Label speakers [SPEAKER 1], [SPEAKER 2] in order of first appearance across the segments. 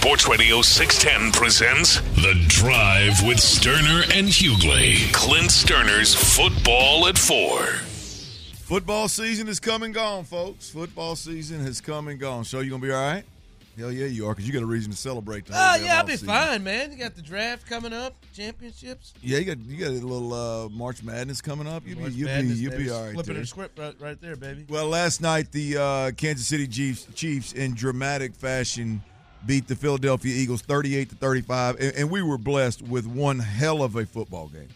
[SPEAKER 1] Sports Radio 610 presents The Drive with Stoerner and Hughley. Clint Stoerner's Football at Four.
[SPEAKER 2] Football season is come and gone, folks. Football season has come and gone. So you gonna be all right? Hell yeah, you are, because you got a reason to celebrate. The
[SPEAKER 3] Oh yeah, I'll be fine, man. You got the draft coming up, championships.
[SPEAKER 2] Yeah, you got you got a little uh, March Madness coming up. You'll
[SPEAKER 3] March
[SPEAKER 2] be you'll
[SPEAKER 3] Madness,
[SPEAKER 2] be you'll
[SPEAKER 3] baby.
[SPEAKER 2] be all right.
[SPEAKER 3] Flipping
[SPEAKER 2] there.
[SPEAKER 3] the script right, right there, baby.
[SPEAKER 2] Well, last night the uh, Kansas City Chiefs, Chiefs in dramatic fashion beat the Philadelphia Eagles 38 to 35, and, and we were blessed with one hell of a football game.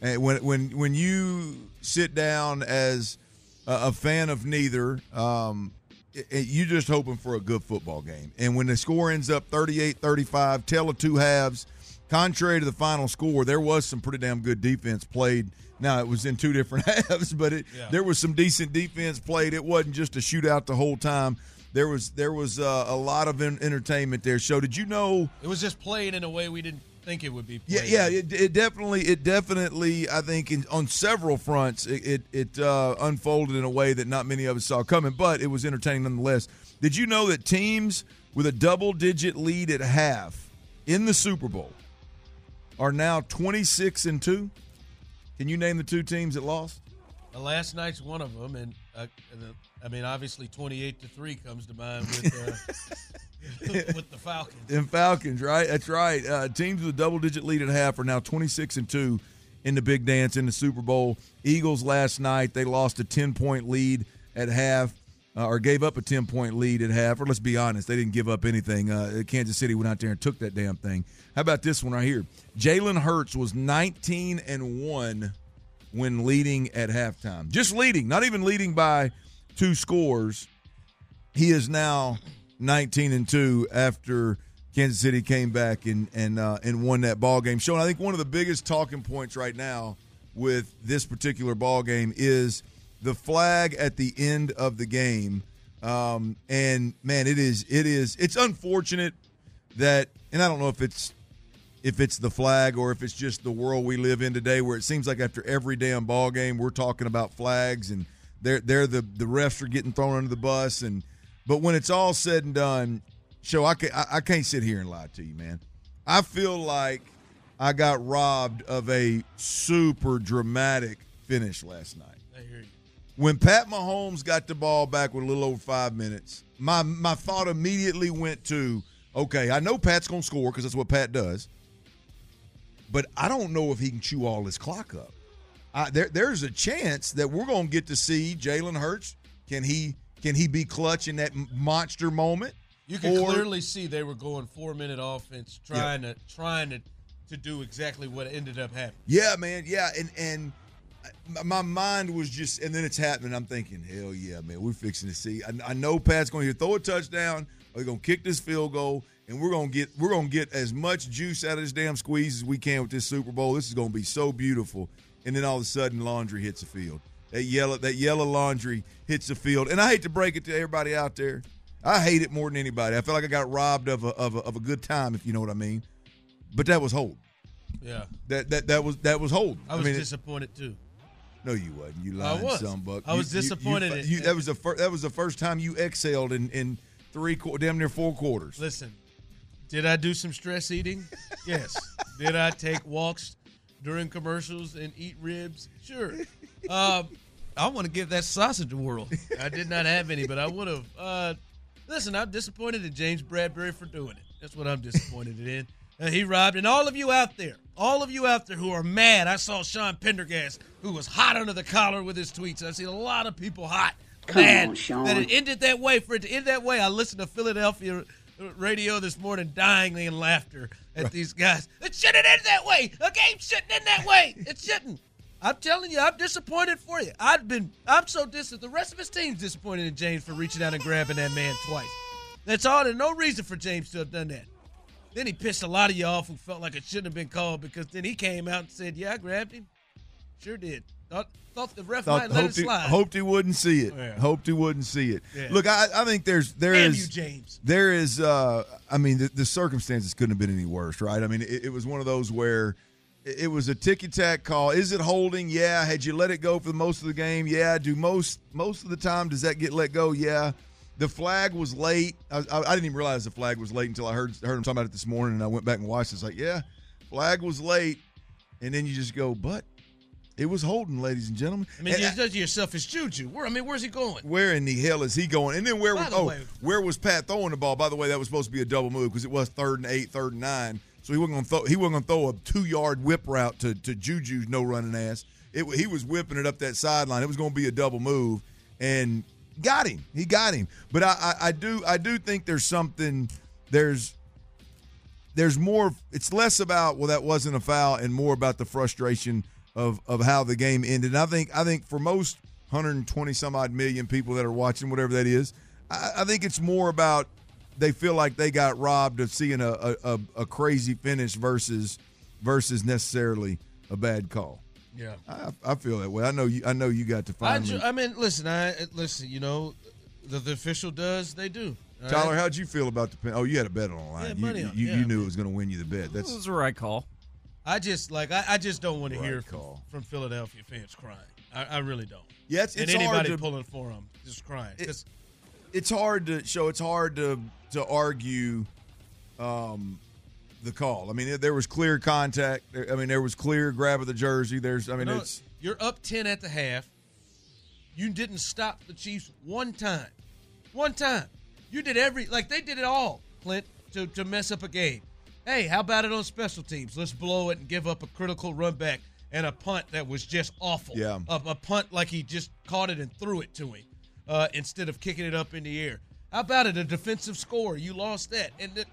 [SPEAKER 2] And when when when you sit down as a, a fan of neither, um, it, it- you're just hoping for a good football game. And when the score ends up 38-35, tell of two halves. Contrary to the final score, there was some pretty damn good defense played. Now it was in two different halves, but it,
[SPEAKER 3] Yeah.
[SPEAKER 2] there was some decent defense played. It wasn't just a shootout the whole time. There was there was uh, a lot of en- entertainment there. So did you know?
[SPEAKER 3] It was just played in a way we didn't think it would be.
[SPEAKER 2] Yeah,
[SPEAKER 3] Played.
[SPEAKER 2] yeah. It, it definitely, it definitely. I think in, on several fronts, it it, it uh, unfolded in a way that not many of us saw coming. But it was entertaining nonetheless. Did you know that teams with a double-digit lead at half in the Super Bowl are now twenty-six and two? Can you name the two teams that lost?
[SPEAKER 3] Last night's one of them, and uh, the, I mean, obviously, twenty-eight to three comes to mind with uh, with the Falcons.
[SPEAKER 2] In Falcons, right? That's right. Uh, teams with a double digit lead at half are now 26 and 2 in the big dance in the Super Bowl. Eagles last night, they lost a 10 point lead at half. Uh, or gave up a 10 point lead at half. Or let's be honest, they didn't give up anything. Uh, Kansas City went out there and took that damn thing. How about this one right here? Jalen Hurts was 19 and 1 when leading at halftime. Just leading, not even leading by two scores he is now 19 and 2 after Kansas City came back and and uh, and won that ball game. Sean, I think one of the biggest talking points right now with this particular ball game is the flag at the end of the game. Um, and man, it is it is it's unfortunate that and I don't know if it's if it's the flag or if it's just the world we live in today where it seems like after every damn ball game we're talking about flags and they're they're the the refs are getting thrown under the bus and but when it's all said and done show I, can, I, I can't sit here and lie to you man i feel like i got robbed of a super dramatic finish last night
[SPEAKER 3] I hear you.
[SPEAKER 2] when Pat Mahomes got the ball back with a little over five minutes, my my thought immediately went to, okay, I know Pat's gonna score because that's what Pat does, but I don't know if he can chew all his clock up. I, there there's a chance that we're gonna get to see Jalen Hurts. Can he can he be clutch in that monster moment?
[SPEAKER 3] You can
[SPEAKER 2] Or-
[SPEAKER 3] clearly see they were going four-minute offense, trying to trying to to do exactly what ended up happening.
[SPEAKER 2] Yeah, man. Yeah, and and my- mind was just, and then it's happening. I'm thinking, hell yeah, man, we're fixing to see. I, I know Pat's going to throw a touchdown or they're going to kick this field goal, and we're going to get we're going to get as much juice out of this damn squeeze as we can with this Super Bowl. This is going to be so beautiful. And then all of a sudden, laundry hits the field. That yellow that yellow laundry hits the field, and I hate to break it to everybody out there. I hate it more than anybody. I feel like I got robbed of a, of a, of a good time, if you know what I mean. But that was hold.
[SPEAKER 3] Yeah,
[SPEAKER 2] That that that was that was hold.
[SPEAKER 3] I was
[SPEAKER 2] mean, it-
[SPEAKER 3] disappointed too.
[SPEAKER 2] no, you wasn't. You
[SPEAKER 3] I
[SPEAKER 2] lying
[SPEAKER 3] was.
[SPEAKER 2] some buck.
[SPEAKER 3] I was
[SPEAKER 2] You-
[SPEAKER 3] disappointed
[SPEAKER 2] You, you- that was the first. That was the first time you exhaled in in three, damn near four quarters.
[SPEAKER 3] Listen, did I do some stress eating? Yes. did I take walks during commercials and eat ribs? Sure. Um, I want to give that sausage a whirl. I did not have any, but I would have. Uh, listen, I'm disappointed in James Bradberry for doing it. That's what I'm disappointed in. Uh, he robbed, and all of you out there, all of you out there who are mad. I saw Sean Pendergast, who was hot under the collar with his tweets. I've seen a lot of people hot, mad
[SPEAKER 4] on,
[SPEAKER 3] that it ended that way. For it to end that way, I listened to Philadelphia radio this morning, dying in laughter at these guys. It shouldn't end that way. A game shouldn't end that way. It shouldn't. I'm telling you, I'm disappointed for you. I've been, I'm so disappointed. The rest of his team's disappointed in James for reaching out and grabbing that man twice. That's all. There's no reason for James to have done that. Then he pissed a lot of you off who felt like it shouldn't have been called because then he came out and said, "Yeah, I grabbed him. Sure did. Thought, thought the ref
[SPEAKER 2] Thought,
[SPEAKER 3] might let it
[SPEAKER 2] hoped, he,
[SPEAKER 3] slide."
[SPEAKER 2] hoped he wouldn't see it.
[SPEAKER 3] Yeah.
[SPEAKER 2] Hoped he wouldn't see it.
[SPEAKER 3] Yeah.
[SPEAKER 2] Look, I, I think there's there
[SPEAKER 3] Damn
[SPEAKER 2] is
[SPEAKER 3] you, James.
[SPEAKER 2] there is uh i mean the, the circumstances couldn't have been any worse right i mean it, it was one of those where it, it was a ticky-tack call is it holding yeah had you let it go for most of the game yeah do most most of the time does that get let go yeah the flag was late i, I, I didn't even realize the flag was late until i heard heard him talking about it this morning and i went back and watched it's like yeah flag was late and then you just go but it was holding ladies and gentlemen
[SPEAKER 3] I mean,
[SPEAKER 2] And
[SPEAKER 3] you judge yourself as Juju. Where I mean, where's he going?
[SPEAKER 2] where in the hell is he going? And then where
[SPEAKER 3] By
[SPEAKER 2] was
[SPEAKER 3] the
[SPEAKER 2] oh
[SPEAKER 3] way-
[SPEAKER 2] where was Pat throwing the ball? By the way, that was supposed to be a double move because it was third and eight, third and nine. So he wasn't going to throw he wasn't going to throw a two yard whip route to to Juju's no running ass. It he was whipping it up that sideline. It was going to be a double move and got him. He got him. But I, I I do I do think there's something there's there's more it's less about well that wasn't a foul and more about the frustration of of how the game ended and i think i think for most 120 some odd million people that are watching whatever that is i, I think it's more about they feel like they got robbed of seeing a, a, a, a crazy finish versus versus necessarily a bad call
[SPEAKER 3] Yeah.
[SPEAKER 2] I, I feel that way i know you i know you got to
[SPEAKER 3] I,
[SPEAKER 2] finally
[SPEAKER 3] ju- I mean, listen. I listen. You know, the, the official does. They do.
[SPEAKER 2] tyler
[SPEAKER 3] right?
[SPEAKER 2] how'd you feel about the pen oh you had a bet on the line
[SPEAKER 3] Yeah,
[SPEAKER 2] you,
[SPEAKER 3] money on-
[SPEAKER 2] you,
[SPEAKER 3] yeah,
[SPEAKER 2] you knew
[SPEAKER 3] man.
[SPEAKER 2] it was going to win you the bet
[SPEAKER 4] This
[SPEAKER 2] that's
[SPEAKER 4] was the right call.
[SPEAKER 3] I just like I, I just don't want to hear from, from Philadelphia fans crying. I, I really don't.
[SPEAKER 2] yeah it's,
[SPEAKER 3] and
[SPEAKER 2] it's hard
[SPEAKER 3] anybody
[SPEAKER 2] to,
[SPEAKER 3] pulling for them just crying.
[SPEAKER 2] It- it's hard to show. It's hard to to argue um, the call. I mean, there was clear contact. I mean, there was clear grab of the jersey. There's. I mean,
[SPEAKER 3] No,
[SPEAKER 2] it's
[SPEAKER 3] you're up ten at the half. You didn't stop the Chiefs one time. One time. You did every like they did it all, Clint, to, to mess up a game. Hey, how about it on special teams? Let's blow it and give up a critical run back and a punt that was just awful.
[SPEAKER 2] Yeah.
[SPEAKER 3] A, a punt like he just caught it and threw it to him uh, instead of kicking it up in the air. How about it? A defensive score. You lost that. And the,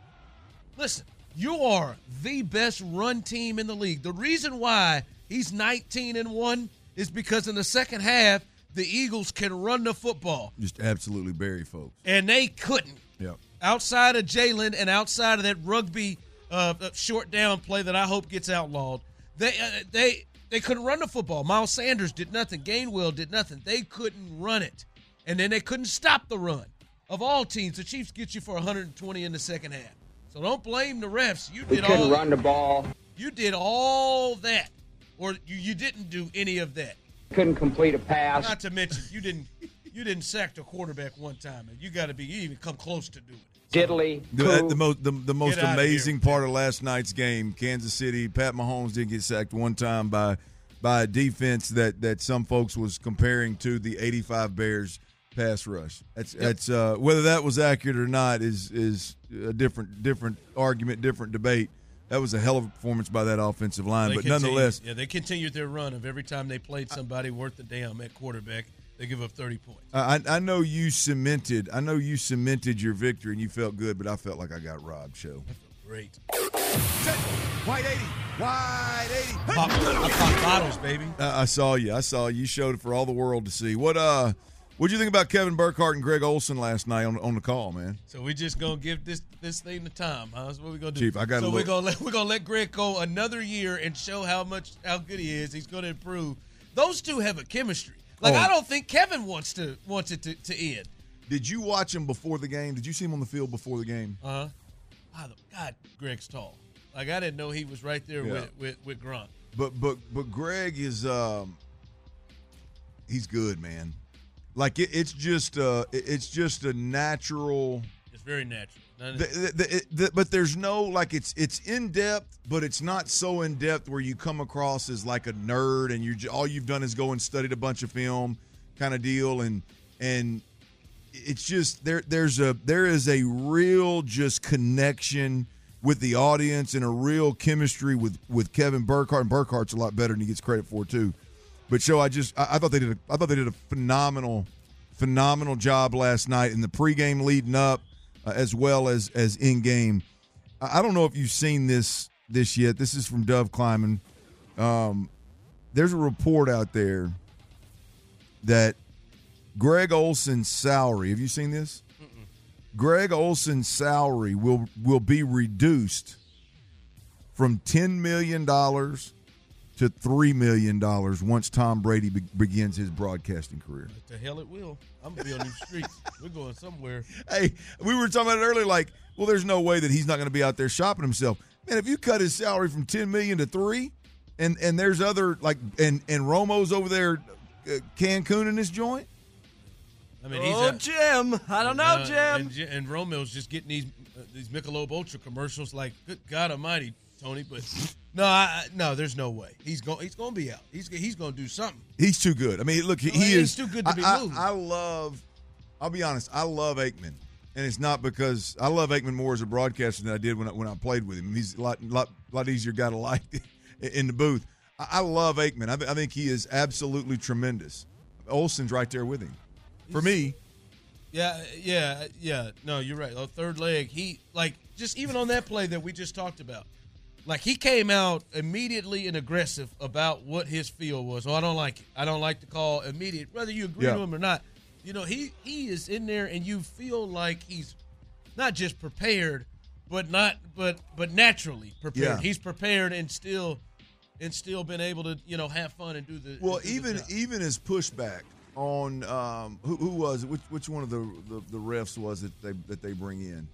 [SPEAKER 3] Listen, you are the best run team in the league. The reason why he's 19 and 1 is because in the second half, the Eagles can run the football,
[SPEAKER 2] just absolutely bury folks.
[SPEAKER 3] and they couldn't.
[SPEAKER 2] Yeah.
[SPEAKER 3] Outside of Jalen and outside of that rugby uh, short down play that I hope gets outlawed, they uh, they they couldn't run the football. Miles Sanders did nothing. Gainwell did nothing. They couldn't run it, and then they couldn't stop the run. Of all teams, the Chiefs get you for 120 in the second half. So don't blame the refs. You
[SPEAKER 5] We
[SPEAKER 3] did
[SPEAKER 5] couldn't
[SPEAKER 3] all
[SPEAKER 5] run the ball,
[SPEAKER 3] you did all that, or you, you didn't do any of that.
[SPEAKER 5] couldn't complete a pass.
[SPEAKER 3] Not to mention you didn't you didn't sack the quarterback one time, and you got to be you even come close to doing it.
[SPEAKER 5] Diddly.
[SPEAKER 2] The,
[SPEAKER 5] poo.
[SPEAKER 2] the most the, the most amazing
[SPEAKER 3] here.
[SPEAKER 2] part of last night's game, Kansas City, Pat Mahomes didn't get sacked one time by by a defense that that some folks was comparing to the 85 Bears pass rush. That's that's uh, whether that was accurate or not is is a different different argument, different debate. That was a hell of a performance by that offensive line,
[SPEAKER 3] They
[SPEAKER 2] but
[SPEAKER 3] continued-
[SPEAKER 2] nonetheless,
[SPEAKER 3] yeah, they continued their run of every time they played somebody worth the damn at quarterback, they give up thirty points.
[SPEAKER 2] I, I know you cemented. I know you cemented your victory, and you felt good, but I felt like I got robbed. Show.
[SPEAKER 3] Great.
[SPEAKER 2] White eighty, white eighty.
[SPEAKER 3] Pop, I pop bottles, baby.
[SPEAKER 2] I I saw you. I saw you. You showed it for all the world to see. What uh, what do you think about Kevin Burkhardt and Greg Olsen last night on on the call, man?
[SPEAKER 3] So we just gonna give this this thing the time, huh? That's what we gonna do.
[SPEAKER 2] Chief, I gotta
[SPEAKER 3] So we're gonna let we're gonna let Greg go another year and show how much how good he is. He's gonna improve. Those two have a chemistry. Like
[SPEAKER 2] Oh.
[SPEAKER 3] I don't think Kevin wants to wants it to, to end.
[SPEAKER 2] Did you watch him before the game? Did you see him on the field before the game?
[SPEAKER 3] Uh huh. God, God, Greg's tall. Like I didn't know he was right there
[SPEAKER 2] Yeah.
[SPEAKER 3] with, with with Gronk.
[SPEAKER 2] But but but Greg is um, he's good, man. Like it, it's just uh, it- it's just a natural.
[SPEAKER 3] It's very natural.
[SPEAKER 2] The, the, the, but there's no like it's it's in depth, but it's not so in depth where you come across as like a nerd and you all you've done is go and studied a bunch of film, kind of deal, and and it's just there there's a there is a real just connection with the audience and a real chemistry with with Kevin Burkhardt and Burkhardt's a lot better than he gets credit for too. But show I just I, I thought they did a, I thought they did a phenomenal phenomenal job last night in the pregame leading up uh, as well as as in game. I, don't know if you've seen this this yet. This is from Dov Kleiman. Um, there's a report out there that Greg Olsen's salary. Have you seen this? Greg Olsen's salary will will be reduced from ten million dollars to three million dollars once Tom Brady be- begins his broadcasting career.
[SPEAKER 3] The hell it will. I'm gonna be on these streets. We're going somewhere.
[SPEAKER 2] Hey, we were talking about it earlier. Like, well, there's no way that he's not going to be out there shopping himself. Man, if you cut his salary from ten million to three, and and there's other like and and Romo's over there, uh, Cancun in this joint.
[SPEAKER 3] I mean, he's
[SPEAKER 4] Oh,
[SPEAKER 3] a,
[SPEAKER 4] Jim. I don't know,
[SPEAKER 3] uh,
[SPEAKER 4] Jim.
[SPEAKER 3] And, J- and Romo's just getting these uh, these Michelob Ultra commercials. Like, good God Almighty, Tony. But no, I, I- no, there's no way he's going. He's going to be out. He's he's going to do something.
[SPEAKER 2] He's too good. I mean, look, he,
[SPEAKER 3] Well,
[SPEAKER 2] he
[SPEAKER 3] he's
[SPEAKER 2] is
[SPEAKER 3] too good to be
[SPEAKER 2] I, I-
[SPEAKER 3] moved.
[SPEAKER 2] I love. I'll be honest. I love Aikman, and it's not because I love Aikman more as a broadcaster than I did when I, when I played with him. He's a lot lot lot easier guy to like in the booth. I, I love Aikman. I, I think he is absolutely tremendous. Olsen's right there with him. For me,
[SPEAKER 3] Yeah, yeah, yeah. No, you're right. Third leg. He like just even on that play that we just talked about. Like he came out immediately and aggressive about what his feel was. Oh, I don't like it. I don't like the call immediate, whether you agree
[SPEAKER 2] Yeah.
[SPEAKER 3] to him or not. You know, he he is in there, and you feel like he's not just prepared, but not but but naturally prepared.
[SPEAKER 2] Yeah.
[SPEAKER 3] He's prepared and still and still been able to you know have fun and do the
[SPEAKER 2] well,
[SPEAKER 3] do the
[SPEAKER 2] even
[SPEAKER 3] job.
[SPEAKER 2] even his pushback on um, who, who was it? Which which one of the, the the refs was it they that they bring in?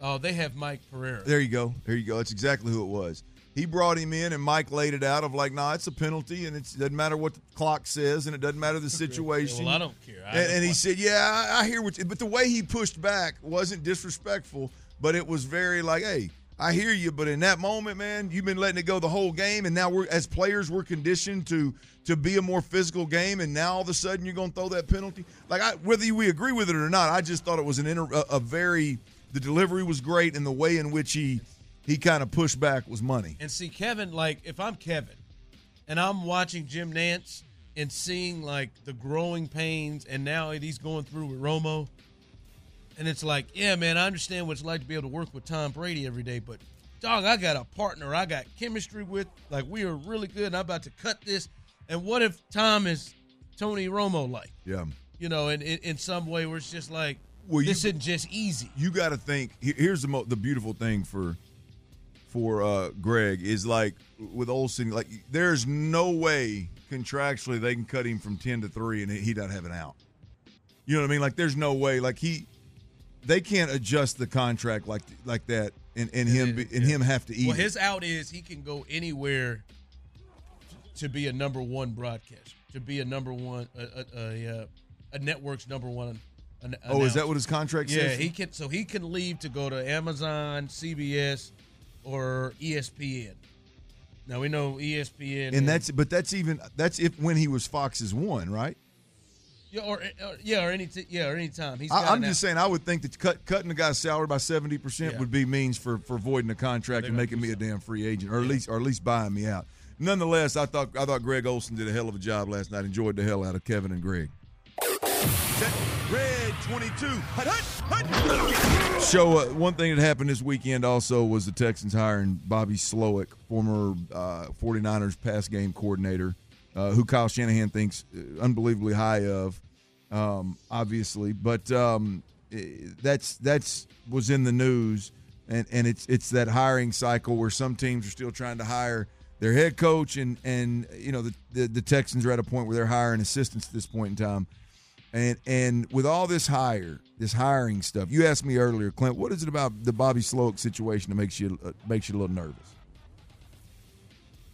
[SPEAKER 3] Oh they have Mike Pereira.
[SPEAKER 2] There you go. There you go. That's exactly who it was. He brought him in, and Mike laid it out of like, nah, it's a penalty, and it doesn't matter what the clock says, and it doesn't matter the situation.
[SPEAKER 3] Well, I don't care. I
[SPEAKER 2] And,
[SPEAKER 3] don't
[SPEAKER 2] and he said, yeah, I, I hear what, you, but the way he pushed back wasn't disrespectful, but it was very like, hey, I hear you, but in that moment, man, you've been letting it go the whole game, and now we're as players, we're conditioned to to be a more physical game, and now all of a sudden you're going to throw that penalty. Like, I, whether we agree with it or not, I just thought it was an inter, a, a very the delivery was great, and the way in which he he kind of pushed back was money.
[SPEAKER 3] And see, Kevin, like if I'm Kevin and I'm watching Jim Nantz and seeing like the growing pains and now he's going through with Romo, and it's like, yeah, man, I understand what it's like to be able to work with Tom Brady every day, but dog, I got a partner I got chemistry with. Like we are really good, and I'm about to cut this. And what if Tom is Tony Romo like?
[SPEAKER 2] Yeah.
[SPEAKER 3] You know, in, in, in some way where it's just like
[SPEAKER 2] Well, you-
[SPEAKER 3] this isn't just easy.
[SPEAKER 2] you got to think. Here's the mo- the beautiful thing for for uh, Greg is like with Olsen. Like, there's no way contractually they can cut him from ten to three and he doesn't have an out. You know what I mean? Like, there's no way. Like he, they can't adjust the contract like like that and, and him and him have to eat.
[SPEAKER 3] Well, his out is he can go anywhere to be a number one broadcaster, to be a number one, a, a, a, uh, a network's number one. An-
[SPEAKER 2] oh, is that what his contract
[SPEAKER 3] Yeah,
[SPEAKER 2] says?
[SPEAKER 3] he can. So he can leave to go to Amazon, CBS, or ESPN. Now we know ESPN,
[SPEAKER 2] and that's but that's even that's if when he was Fox's one, right?
[SPEAKER 3] yeah, or, or yeah, or any t- yeah, or any time he's.
[SPEAKER 2] I, I'm just saying, I would think that cut, cutting the guy's salary by seventy percent would be means for, for voiding the contract
[SPEAKER 3] They're
[SPEAKER 2] and making me a damn free agent, or at least or at least buying me out. Nonetheless, I thought I thought Greg Olsen did a hell of a job last night. Enjoyed the hell out of Kevin and Greg. So uh, one thing that happened this weekend also was the Texans hiring Bobby Slowik, former uh, 49ers pass game coordinator, uh, who Kyle Shanahan thinks uh, unbelievably high of, um, obviously. But um, that's that's was in the news, and, and it's it's that hiring cycle where some teams are still trying to hire their head coach, and and you know the the, the Texans are at a point where they're hiring assistants at this point in time. And and with all this hire, this hiring stuff, you asked me earlier, Clint, what is it about the Bobby Slowik situation that makes you uh, makes you a little nervous?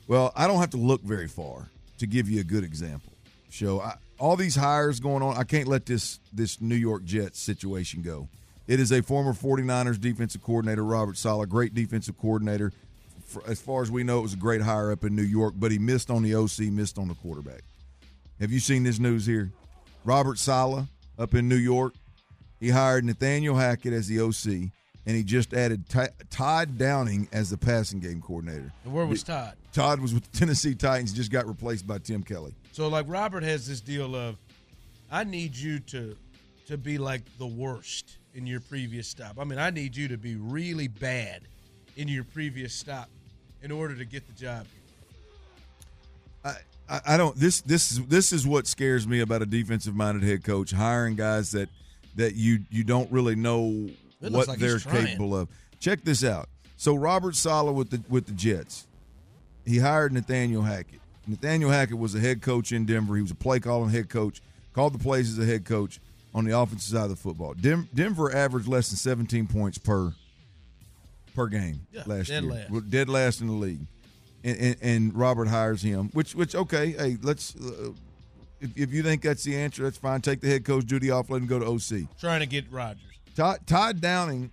[SPEAKER 2] Well, I don't have to look very far to give you a good example. Show I, all these hires going on. I can't let this this New York Jets situation go. It is a former 49ers defensive coordinator, Robert Saleh, great defensive coordinator. For, as far as we know, it was a great hire up in New York, but he missed on the OC, missed on the quarterback. Have you seen this news here? Robert Saleh up in New York. He hired Nathaniel Hackett as the OC, and he just added Ty- Todd Downing as the passing game coordinator.
[SPEAKER 3] And where was Todd?
[SPEAKER 2] Todd was with the Tennessee Titans, just got replaced by Tim Kelly.
[SPEAKER 3] So like Robert has this deal of, I need you to to be like the worst in your previous stop. I mean, I need you to be really bad in your previous stop in order to get the job.
[SPEAKER 2] I, I, I don't. This this is this is what scares me about a defensive minded head coach hiring guys that that you you don't really know what
[SPEAKER 3] like
[SPEAKER 2] they're capable of. Check this out. So Robert Saleh with the with the Jets, he hired Nathaniel Hackett. Nathaniel Hackett was a head coach in Denver. He was a play calling head coach, called the plays as a head coach on the offensive side of the football. Denver averaged less than 17 points per per game
[SPEAKER 3] Yeah,
[SPEAKER 2] last
[SPEAKER 3] dead
[SPEAKER 2] year,
[SPEAKER 3] last.
[SPEAKER 2] Dead last in the league. And, and, and Robert hires him, which which okay, hey, let's. Uh, if, if you think that's the answer, that's fine. Take the head coach duty off. Let him go to OC.
[SPEAKER 3] Trying to get Rodgers.
[SPEAKER 2] Todd, Todd Downing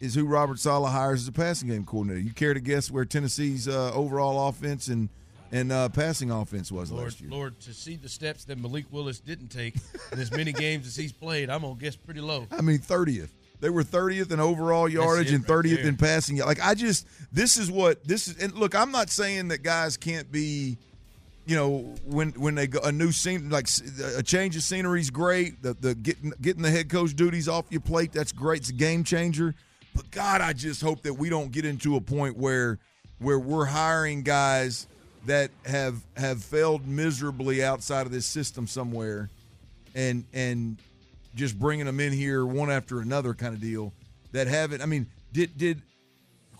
[SPEAKER 2] is who Robert Saleh hires as a passing game coordinator. You care to guess where Tennessee's uh, overall offense and and uh, passing offense was
[SPEAKER 3] Lord,
[SPEAKER 2] last year?
[SPEAKER 3] Lord, to see the steps that Malik Willis didn't take in as many games as he's played, I'm gonna guess pretty low.
[SPEAKER 2] I mean, thirtieth. They were thirtieth in overall yardage and thirtieth
[SPEAKER 3] there.
[SPEAKER 2] in passing. Like I just, this is what this is. And look, I'm not saying that guys can't be. You know, when when they go a new scene, like a change of scenery is great. The the getting getting the head coach duties off your plate, that's great. It's a game changer. But God, I just hope that we don't get into a point where where we're hiring guys that have have failed miserably outside of this system somewhere, and and just bringing them in here one after another kind of deal that haven't. I mean, did did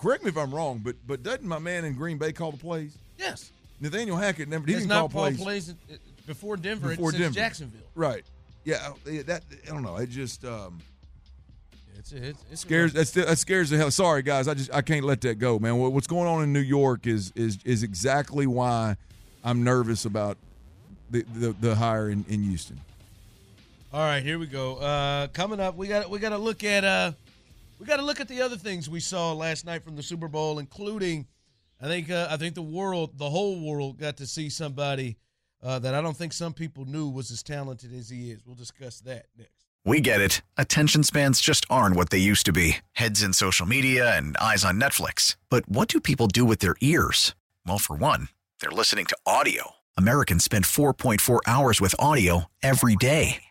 [SPEAKER 2] correct me if I'm wrong, but but doesn't my man in Green Bay call the plays?
[SPEAKER 3] Yes,
[SPEAKER 2] Nathaniel Hackett never he
[SPEAKER 3] it's
[SPEAKER 2] didn't call
[SPEAKER 3] not
[SPEAKER 2] plays.
[SPEAKER 3] plays it- it- before Denver.
[SPEAKER 2] Before
[SPEAKER 3] it's
[SPEAKER 2] Denver.
[SPEAKER 3] Jacksonville.
[SPEAKER 2] Right. Yeah, uh, yeah, that I don't know. It just um,
[SPEAKER 3] It's it's, it's
[SPEAKER 2] scares that, that scares the hell. Sorry guys, I just I can't let that go, man. What's going on in New York is is is exactly why I'm nervous about the the, the hire in, in Houston.
[SPEAKER 3] All right, here we go. Uh, coming up, we got we got to look at uh, we got to look at the other things we saw last night from the Super Bowl, including I think uh, I think the world, the whole world, got to see somebody uh, that I don't think some people knew was as talented as he is. We'll discuss that next.
[SPEAKER 6] We get it. Attention spans just aren't what they used to be heads in social media and eyes on Netflix. But what do people do with their ears? Well, for one, they're listening to audio. Americans spend 4.4 hours with audio every day.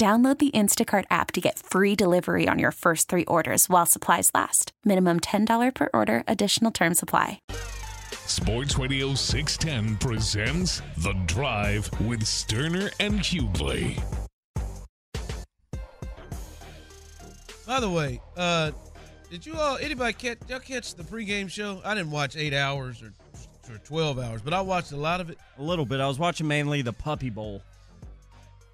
[SPEAKER 4] Download the Instacart app to get free delivery on your first three orders while supplies last. Minimum $10 per order, additional term supply.
[SPEAKER 1] Sports Radio 610 presents The Drive with Stoerner and Hughley.
[SPEAKER 3] By the way, uh, did you all anybody catch y'all catch the pregame show? I didn't watch eight hours or or twelve hours, but I watched a lot of it.
[SPEAKER 5] A little bit. I was watching mainly the Puppy Bowl.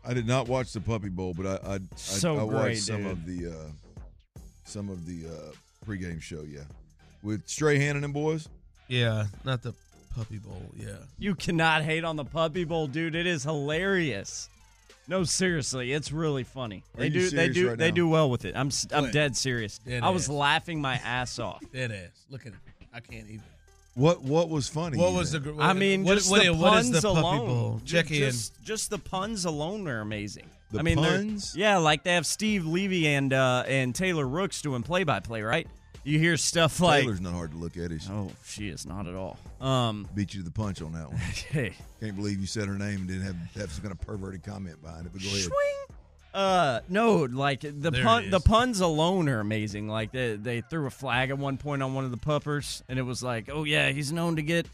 [SPEAKER 2] I did not watch the Puppy Bowl, but I I, I,
[SPEAKER 5] So
[SPEAKER 2] I watched
[SPEAKER 5] great,
[SPEAKER 2] some
[SPEAKER 5] dude.
[SPEAKER 2] of the uh, some of the uh, pregame show. Yeah, with Stray Strahan and them boys.
[SPEAKER 3] Yeah, not the Puppy Bowl. Yeah,
[SPEAKER 5] You cannot hate on the Puppy Bowl, dude. It is hilarious. No, seriously, it's really funny.
[SPEAKER 2] Are
[SPEAKER 5] They
[SPEAKER 2] you
[SPEAKER 5] do, they do,
[SPEAKER 2] right
[SPEAKER 5] they
[SPEAKER 2] now?
[SPEAKER 5] do well with it. I'm, s- I'm dead serious.
[SPEAKER 3] Dead
[SPEAKER 5] I was laughing my ass off.
[SPEAKER 3] dead ass. Look at it. I can't even.
[SPEAKER 2] What what was funny?
[SPEAKER 3] What was the?
[SPEAKER 2] think?
[SPEAKER 3] gr-
[SPEAKER 5] I mean,
[SPEAKER 3] what,
[SPEAKER 5] just
[SPEAKER 3] what,
[SPEAKER 5] the
[SPEAKER 3] what
[SPEAKER 5] puns
[SPEAKER 3] is the Puppy
[SPEAKER 5] alone.
[SPEAKER 3] Bowl?
[SPEAKER 5] Ju-
[SPEAKER 3] Check in.
[SPEAKER 5] just, just the puns alone are amazing.
[SPEAKER 2] The
[SPEAKER 5] I mean, they're-
[SPEAKER 2] puns?
[SPEAKER 5] Yeah, like they have Steve Levy and uh, and Taylor Rooks doing play by play, right? You hear stuff like,
[SPEAKER 2] Taylor's not hard to look at. Is she?
[SPEAKER 5] "Oh, she is not at all." Um,
[SPEAKER 2] Beat you to the punch on that one.
[SPEAKER 5] hey,
[SPEAKER 2] Can't believe you said her name and didn't have have some kind of perverted comment behind it. But go ahead.
[SPEAKER 5] Uh, no, like the
[SPEAKER 3] There
[SPEAKER 5] pun, the puns alone are amazing. Like they they threw a flag at one point on one of the puppers, and it was like, oh yeah, he's known to get,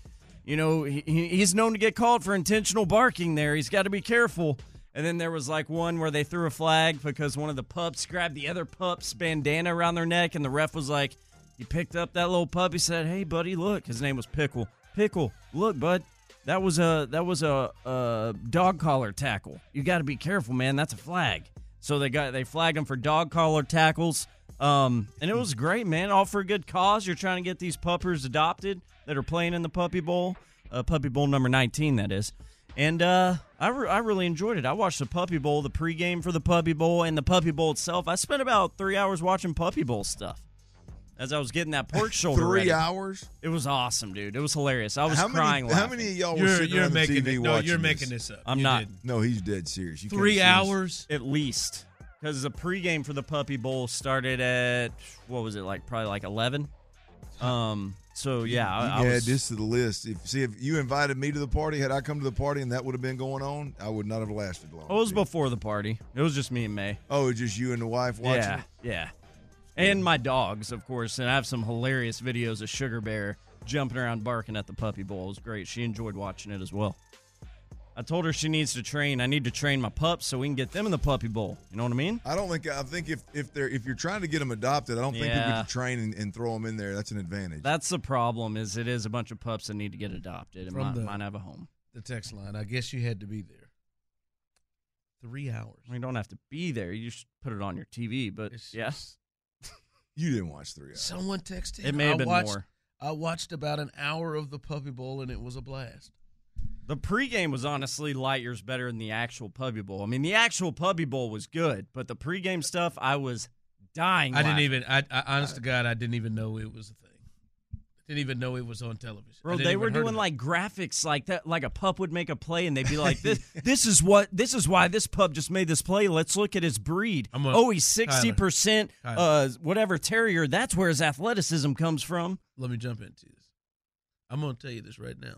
[SPEAKER 5] you know, he, he- he's known to get called for intentional barking. There, he's got to be careful. And then there was like one where they threw a flag because one of the pups grabbed the other pup's bandana around their neck, and the ref was like, he picked up that little pup. He said, "Hey, buddy, look." His name was Pickle. Pickle, look, bud. That was a that was a, a dog collar tackle. You got to be careful, man. That's a flag. So they got they flagged him for dog collar tackles. Um, and it was great, man. All for a good cause. You're trying to get these puppers adopted that are playing in the Puppy Bowl, uh, Puppy Bowl number 19, that is. And uh, I, re- I really enjoyed it. I watched the Puppy Bowl, the pregame for the Puppy Bowl, and the Puppy Bowl itself. I spent about three hours watching Puppy Bowl stuff as I was getting that pork shoulder
[SPEAKER 2] Three
[SPEAKER 5] ready.
[SPEAKER 2] hours.
[SPEAKER 5] It was awesome, dude. It was hilarious. I was
[SPEAKER 2] how
[SPEAKER 5] crying.
[SPEAKER 2] Many, how many of y'all were
[SPEAKER 3] You're,
[SPEAKER 2] sitting
[SPEAKER 3] you're
[SPEAKER 2] around the
[SPEAKER 3] making
[SPEAKER 2] TV
[SPEAKER 3] it. No,
[SPEAKER 2] watching
[SPEAKER 3] you're
[SPEAKER 2] this?
[SPEAKER 3] making this up.
[SPEAKER 5] I'm
[SPEAKER 3] You
[SPEAKER 5] not.
[SPEAKER 3] didn't.
[SPEAKER 2] No, he's dead serious. You
[SPEAKER 3] Three
[SPEAKER 2] serious.
[SPEAKER 3] hours.
[SPEAKER 5] At least. Because the pregame for the Puppy Bowl started at, what was it, like probably like 11? Um. So, yeah. I,
[SPEAKER 2] You
[SPEAKER 5] I
[SPEAKER 2] can
[SPEAKER 5] was,
[SPEAKER 2] add this to the list. If see if you invited me to the party, had I come to the party and that would have been going on, I would not have lasted long.
[SPEAKER 5] Oh, it was before the party. It was just me and May.
[SPEAKER 2] Oh, it's just you and the wife watching.
[SPEAKER 5] Yeah,
[SPEAKER 2] it?
[SPEAKER 5] yeah. And my dogs, of course. And I have some hilarious videos of Sugar Bear jumping around barking at the puppy bowl. It was great. She enjoyed watching it as well. I told her she needs to train. I need to train my pups so we can get them in the puppy bowl. You know what I mean?
[SPEAKER 2] I don't think. I think if if they're if you're trying to get them adopted, I don't think you
[SPEAKER 5] Yeah.
[SPEAKER 2] get train and, and throw them in there. That's an advantage.
[SPEAKER 5] That's the problem. Is it is a bunch of pups that need to get adopted and
[SPEAKER 3] From
[SPEAKER 5] might,
[SPEAKER 3] the-
[SPEAKER 5] might have a home.
[SPEAKER 3] The text line. I guess you had to be there. Three hours.
[SPEAKER 5] You don't have to be there. You just put it on your TV. But
[SPEAKER 3] It's
[SPEAKER 5] yeah,
[SPEAKER 3] just-
[SPEAKER 2] you didn't watch three hours.
[SPEAKER 3] Someone texted.
[SPEAKER 5] it may have
[SPEAKER 3] I
[SPEAKER 5] been
[SPEAKER 3] watched,
[SPEAKER 5] more.
[SPEAKER 3] I watched about an hour of the Puppy Bowl and it was a blast.
[SPEAKER 5] The pregame was honestly light years better than the actual Puppy Bowl. I mean, the actual Puppy Bowl was good, but the pregame stuff, I was dying.
[SPEAKER 3] I didn't even. I, I honest to God, I didn't even know it was a thing. Didn't even know it was on television.
[SPEAKER 5] Bro, they were doing like graphics like that, like a pup would make a play, and they'd be like, "This, this is what, this is why this pup just made this play. Let's look at his breed.
[SPEAKER 3] Gonna-
[SPEAKER 5] oh, he's sixty percent, uh, whatever terrier. That's where his athleticism comes from.
[SPEAKER 3] Let me jump into this. I'm going to tell you this right now.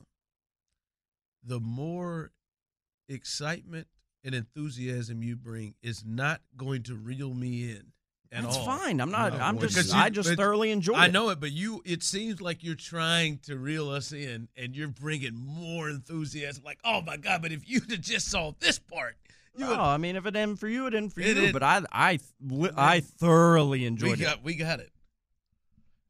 [SPEAKER 3] The more excitement and enthusiasm you bring is not going to reel me in at
[SPEAKER 5] That's
[SPEAKER 3] all.
[SPEAKER 5] fine. I'm not.
[SPEAKER 2] No,
[SPEAKER 5] I'm just.
[SPEAKER 3] you-
[SPEAKER 5] I just thoroughly enjoy. It.
[SPEAKER 3] I know it, but you. It seems like you're trying to reel us in, and you're bringing more enthusiasm. Like, oh my god! But if you just saw this part, you
[SPEAKER 5] No,
[SPEAKER 3] would,
[SPEAKER 5] I mean, if it didn't for you, it didn't for
[SPEAKER 3] It
[SPEAKER 5] you.
[SPEAKER 3] didn't.
[SPEAKER 5] But I, I, I thoroughly
[SPEAKER 3] we
[SPEAKER 5] enjoyed it.
[SPEAKER 3] got we got it.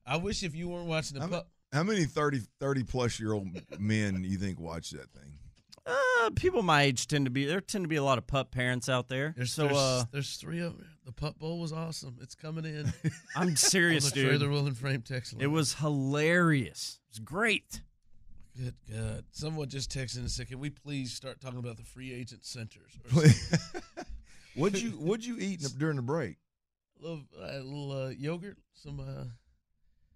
[SPEAKER 3] I wish if you weren't watching the
[SPEAKER 2] I'm-
[SPEAKER 3] pup.
[SPEAKER 2] How many 30, 30 plus year old men you think watch that thing?
[SPEAKER 5] Uh, people my age tend to be. There tend to be a lot of pup parents out there.
[SPEAKER 3] There's
[SPEAKER 5] so,
[SPEAKER 3] there's,
[SPEAKER 5] uh,
[SPEAKER 3] there's three of them. The pup bowl was awesome. It's coming in.
[SPEAKER 5] I'm
[SPEAKER 3] on
[SPEAKER 5] serious,
[SPEAKER 3] the
[SPEAKER 5] dude.
[SPEAKER 3] trailer wheel and frame text line.
[SPEAKER 5] It was hilarious. It was great.
[SPEAKER 3] good. God, someone just texted and said, "Can we please start talking about the free agent centers?" Or
[SPEAKER 2] what'd you What'd you eat in the- during the break?
[SPEAKER 3] a little, uh, little uh, yogurt, some uh,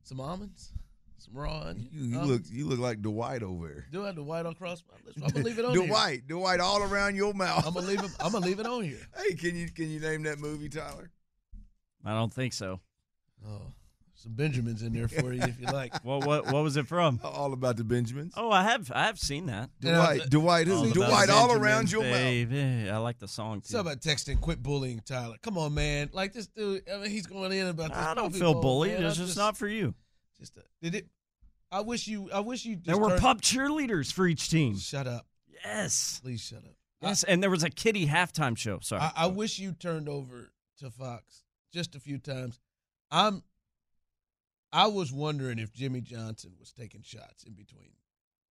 [SPEAKER 3] some almonds, some raw onion.
[SPEAKER 2] You, you um, look
[SPEAKER 3] almonds.
[SPEAKER 2] You look like Dwight over there.
[SPEAKER 3] Do I have the white across my lips? I'm gonna leave it on here.
[SPEAKER 2] Dwight, Dwight, all around your mouth.
[SPEAKER 3] I'm gonna leave it. I'm gonna leave it on here.
[SPEAKER 2] hey, can you can you name that movie, Tyler?
[SPEAKER 5] I don't think so.
[SPEAKER 3] Oh, some Benjamins in there for you if you like.
[SPEAKER 5] What what what was it from?
[SPEAKER 2] All about the Benjamins.
[SPEAKER 5] Oh, I have I have seen that.
[SPEAKER 2] Dwight,
[SPEAKER 3] Yeah,
[SPEAKER 2] Dwight, who?
[SPEAKER 5] All about
[SPEAKER 2] Dwight, all around your mouth.
[SPEAKER 5] baby. I like the song too.
[SPEAKER 3] Something about texting, quit bullying Tyler. Come on, man. Like this dude, I mean, he's going in about this.
[SPEAKER 5] I don't feel bullied.
[SPEAKER 3] man.
[SPEAKER 5] It's
[SPEAKER 3] I'm
[SPEAKER 5] just not for you.
[SPEAKER 3] Just uh, did it. I wish you. I wish you. Just
[SPEAKER 5] There were
[SPEAKER 3] turned-
[SPEAKER 5] pup cheerleaders for each team.
[SPEAKER 3] Shut up,
[SPEAKER 5] Yes.
[SPEAKER 3] please shut up.
[SPEAKER 5] Yes, and there was a kitty halftime show. Sorry.
[SPEAKER 3] I, I wish you turned over to Fox just a few times. I'm. I was wondering if Jimmy Johnson was taking shots in between,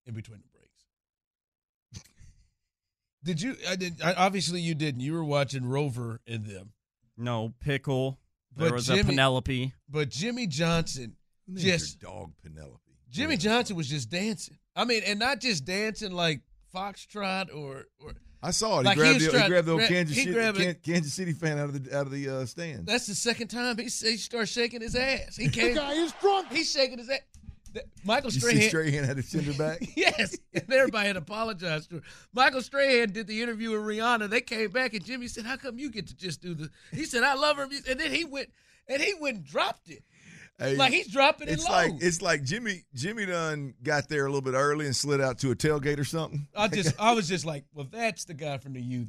[SPEAKER 3] in between the breaks. did you? I did. I, obviously, you didn't. You were watching Rover and them,
[SPEAKER 5] no pickle. There
[SPEAKER 3] But
[SPEAKER 5] was a Penelope.
[SPEAKER 3] but Jimmy Johnson Just-
[SPEAKER 2] dog Penelope.
[SPEAKER 3] Jimmy Johnson was just dancing. I mean, and not just dancing like foxtrot or or
[SPEAKER 2] I saw it. He
[SPEAKER 3] Like, he
[SPEAKER 2] grabbed
[SPEAKER 3] was
[SPEAKER 2] the,
[SPEAKER 3] trying-
[SPEAKER 2] he grabbed the old
[SPEAKER 3] gra-
[SPEAKER 2] Kansas
[SPEAKER 3] he
[SPEAKER 2] City,
[SPEAKER 3] grabbed
[SPEAKER 2] Kansas City fan out of the out of the uh, stand.
[SPEAKER 3] that's the second time he he started shaking his ass. He came. the guy is drunk. He's shaking his ass. The- Michael
[SPEAKER 2] you see
[SPEAKER 3] Strahan.
[SPEAKER 2] Strahan had a tender back.
[SPEAKER 3] yes, and everybody had apologized to her. Michael Strahan did the interview with Rihanna. They came back and Jimmy said, "How come you get to just do the?" He said, "I love her," and then he went and he went and dropped it.
[SPEAKER 2] Hey,
[SPEAKER 3] Like he's dropping it
[SPEAKER 2] it's
[SPEAKER 3] low.
[SPEAKER 2] like it's like Jimmy Jimmy Dunn got there a little bit early and slid out to a tailgate or something.
[SPEAKER 3] I just I was just like, well, that's the guy from the U.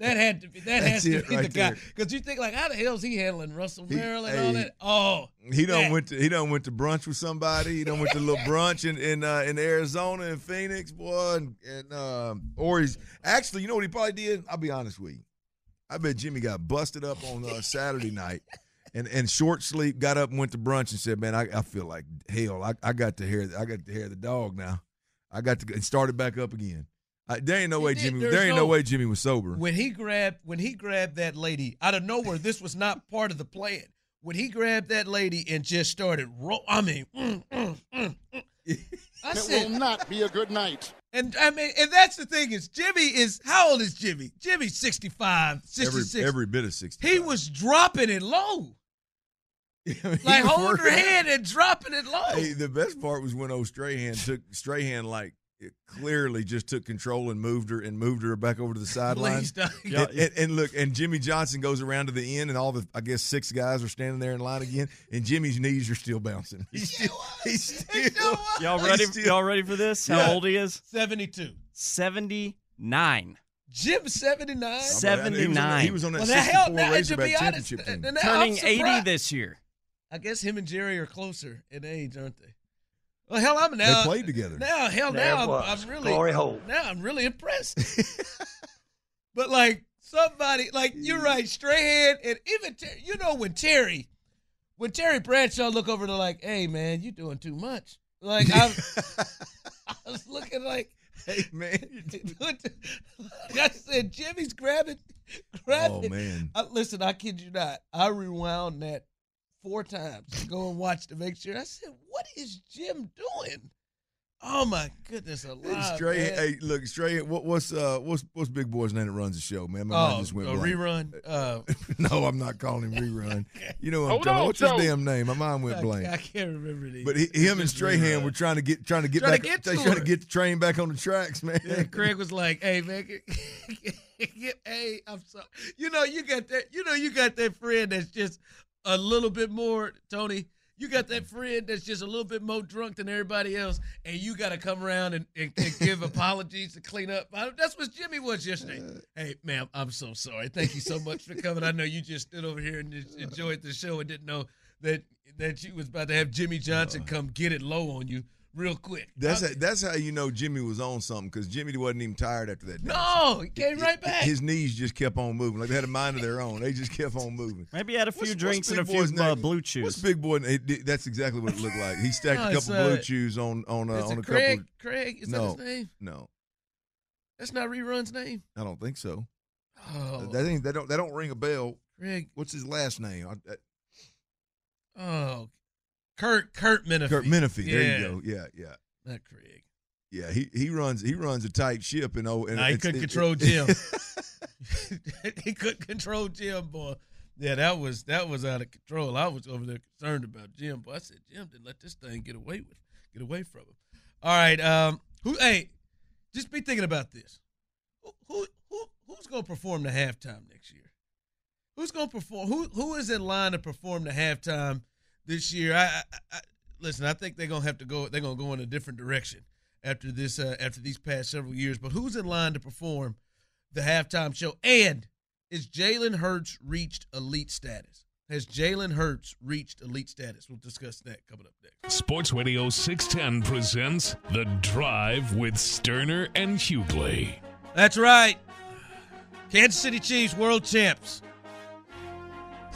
[SPEAKER 3] That had to be that has to be
[SPEAKER 2] right
[SPEAKER 3] the guy because you think like how the hell is he handling Russell Maryland and all that? Oh,
[SPEAKER 2] He done
[SPEAKER 3] that-
[SPEAKER 2] went to he done went to brunch with somebody. He done went to a little brunch in in, uh, in Arizona and Phoenix, boy, and, and um, or he's actually you know what he probably did. I'll be honest with you. I bet Jimmy got busted up on uh, Saturday night. And, and short sleep got up and went to brunch and said, "Man, I, I feel like hell. I, I got to hear I got to hear the dog now. I got to and started back up again. I, there ain't no way. Jimmy.
[SPEAKER 3] There's
[SPEAKER 2] There ain't no,
[SPEAKER 3] no-
[SPEAKER 2] way Jimmy was sober.
[SPEAKER 3] when he grabbed when he grabbed that lady out of nowhere. This was not part of the plan. When he grabbed that lady and just started roll, I mean, mm, mm, mm, mm. I
[SPEAKER 7] It will not be a good night.
[SPEAKER 3] And I mean, and that's the thing is Jimmy is how old is Jimmy? Jimmy's 65, 66.
[SPEAKER 2] Every, every bit of 60.
[SPEAKER 3] he was dropping it low.
[SPEAKER 2] I mean,
[SPEAKER 3] Like holding her hand and dropping it low.
[SPEAKER 2] Hey, the best part was when old Strahan took Strahan like it clearly just took control and moved her and moved her back over to the sideline.
[SPEAKER 3] Please don't.
[SPEAKER 2] Uh, and, and, and look, and Jimmy Johnson goes around to the end, and all the I guess six guys are standing there in line again, and Jimmy's knees are still bouncing. He's still, he's still,
[SPEAKER 5] Y'all ready?
[SPEAKER 2] still-
[SPEAKER 5] Y'all ready for this? How
[SPEAKER 2] Yeah.
[SPEAKER 5] old he is?
[SPEAKER 3] 72.
[SPEAKER 5] Seventy nine.
[SPEAKER 3] Jim 79.
[SPEAKER 2] He was on that-
[SPEAKER 5] 79.
[SPEAKER 2] He was on that
[SPEAKER 3] Well, now, hell,
[SPEAKER 2] 64
[SPEAKER 3] now, to
[SPEAKER 2] Razorback
[SPEAKER 3] be honest,
[SPEAKER 2] championship
[SPEAKER 3] uh, team.
[SPEAKER 5] Turning eighty this year.
[SPEAKER 3] I guess him and Jerry are closer in age, aren't they? Well, hell, I'm now.
[SPEAKER 2] They played together.
[SPEAKER 3] Now, hell,
[SPEAKER 7] There
[SPEAKER 3] now
[SPEAKER 7] was
[SPEAKER 3] I'm, I'm really.
[SPEAKER 7] glory hole.
[SPEAKER 3] Now I'm really impressed. but like somebody, like you're right, Strahan, and even Ter- you know when Terry, when Terry Bradshaw look over to like, hey man, you're doing too much. Like I, I was looking like.
[SPEAKER 2] hey man,
[SPEAKER 3] like I said, Jimmy's grabbing, oh, grabbing.
[SPEAKER 2] oh man,
[SPEAKER 3] I, listen, I kid you not. I rewound that four times to go and watch to make sure. I said, "What is Jim doing?" Oh my goodness, alive!
[SPEAKER 2] Strahan.
[SPEAKER 3] man.
[SPEAKER 2] Hey, look, Strahan. What, what's uh, what's what's Big Boy's name that runs the show, man? My mind
[SPEAKER 3] oh,
[SPEAKER 2] just went
[SPEAKER 3] a
[SPEAKER 2] blank.
[SPEAKER 3] rerun. Uh,
[SPEAKER 2] no, I'm not calling him rerun. You know what I'm
[SPEAKER 7] Hold
[SPEAKER 2] talking
[SPEAKER 7] on,
[SPEAKER 2] about. What's his damn name? My mind went
[SPEAKER 3] I,
[SPEAKER 2] blank.
[SPEAKER 3] I can't remember these.
[SPEAKER 2] But he, him and
[SPEAKER 3] Just
[SPEAKER 2] Strahan were trying to get trying to get
[SPEAKER 3] Trying to
[SPEAKER 2] back.
[SPEAKER 3] get
[SPEAKER 2] they
[SPEAKER 3] to
[SPEAKER 2] trying to get the train back on the tracks, man.
[SPEAKER 3] Yeah, Craig was like, "Hey man, get, get, hey, I'm sorry. You know, you got that. You know, you got that friend that's just a little bit more, Tony. You got that friend that's just a little bit more drunk than everybody else, and you got to come around and, and, and give apologies to clean up. I- That's what Jimmy was yesterday. Uh. Hey, ma'am, I'm so sorry. Thank you so much for coming. I know you just stood over here and enjoyed the show and didn't know that that you was about to have Jimmy Johnson uh. come get it low on you real quick.
[SPEAKER 2] That's
[SPEAKER 3] I-
[SPEAKER 2] how, that's how you know Jimmy was on something because Jimmy wasn't even tired after that. dance.
[SPEAKER 3] no, he came right back.
[SPEAKER 2] His knees just kept on moving. Like they had a mind of their own. They just kept on moving.
[SPEAKER 5] Maybe he had a few
[SPEAKER 2] What's- what's
[SPEAKER 5] drinks and a
[SPEAKER 2] Big
[SPEAKER 5] few
[SPEAKER 2] Boy's
[SPEAKER 5] uh,
[SPEAKER 2] name?
[SPEAKER 5] blue
[SPEAKER 2] What's
[SPEAKER 5] chews.
[SPEAKER 2] Big Boy? it- that's exactly what it looked like. He stacked
[SPEAKER 3] No,
[SPEAKER 2] a couple
[SPEAKER 3] uh,
[SPEAKER 2] blue chews on on uh,
[SPEAKER 3] Is
[SPEAKER 2] on
[SPEAKER 3] it
[SPEAKER 2] a
[SPEAKER 3] Craig?
[SPEAKER 2] couple.
[SPEAKER 3] Craig, is
[SPEAKER 2] No.
[SPEAKER 3] that his name?
[SPEAKER 2] No,
[SPEAKER 3] That's not Rerun's name.
[SPEAKER 2] I don't think so.
[SPEAKER 3] Oh,
[SPEAKER 2] That ain't that don't that don't ring a bell.
[SPEAKER 3] Craig.
[SPEAKER 2] What's his last name? I, I,
[SPEAKER 3] Oh, Kurt. Kurt Menefee.
[SPEAKER 2] Kurt Menefee. There
[SPEAKER 3] Yeah,
[SPEAKER 2] you go. Yeah, yeah.
[SPEAKER 3] Not Craig.
[SPEAKER 2] Yeah, he, he runs he runs a tight ship and oh and
[SPEAKER 3] Nah, he couldn't
[SPEAKER 2] it-
[SPEAKER 3] control
[SPEAKER 2] it-
[SPEAKER 3] Jim. he couldn't control Jim, boy. Yeah, that was that was out of control. I was over there concerned about Jim, but I said Jim didn't let this thing get away with get away from him. All right, um, who? Hey, just be thinking about this. Who who, who who's gonna perform the halftime next year? Who's gonna perform? Who who is in line to perform the halftime this year? I, I, I listen. I think they're gonna have to go. They're gonna go in a different direction after this. Uh, after these past several years, but who's in line to perform the halftime show? And is Jalen Hurts reached elite status? Has Jalen Hurts reached elite status? We'll discuss that coming up next.
[SPEAKER 1] Sports Radio 610 presents The Drive with Stoerner and Hughley.
[SPEAKER 3] That's right. Kansas City Chiefs world champs.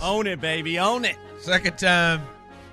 [SPEAKER 5] Own it, baby. Own it.
[SPEAKER 3] Second time.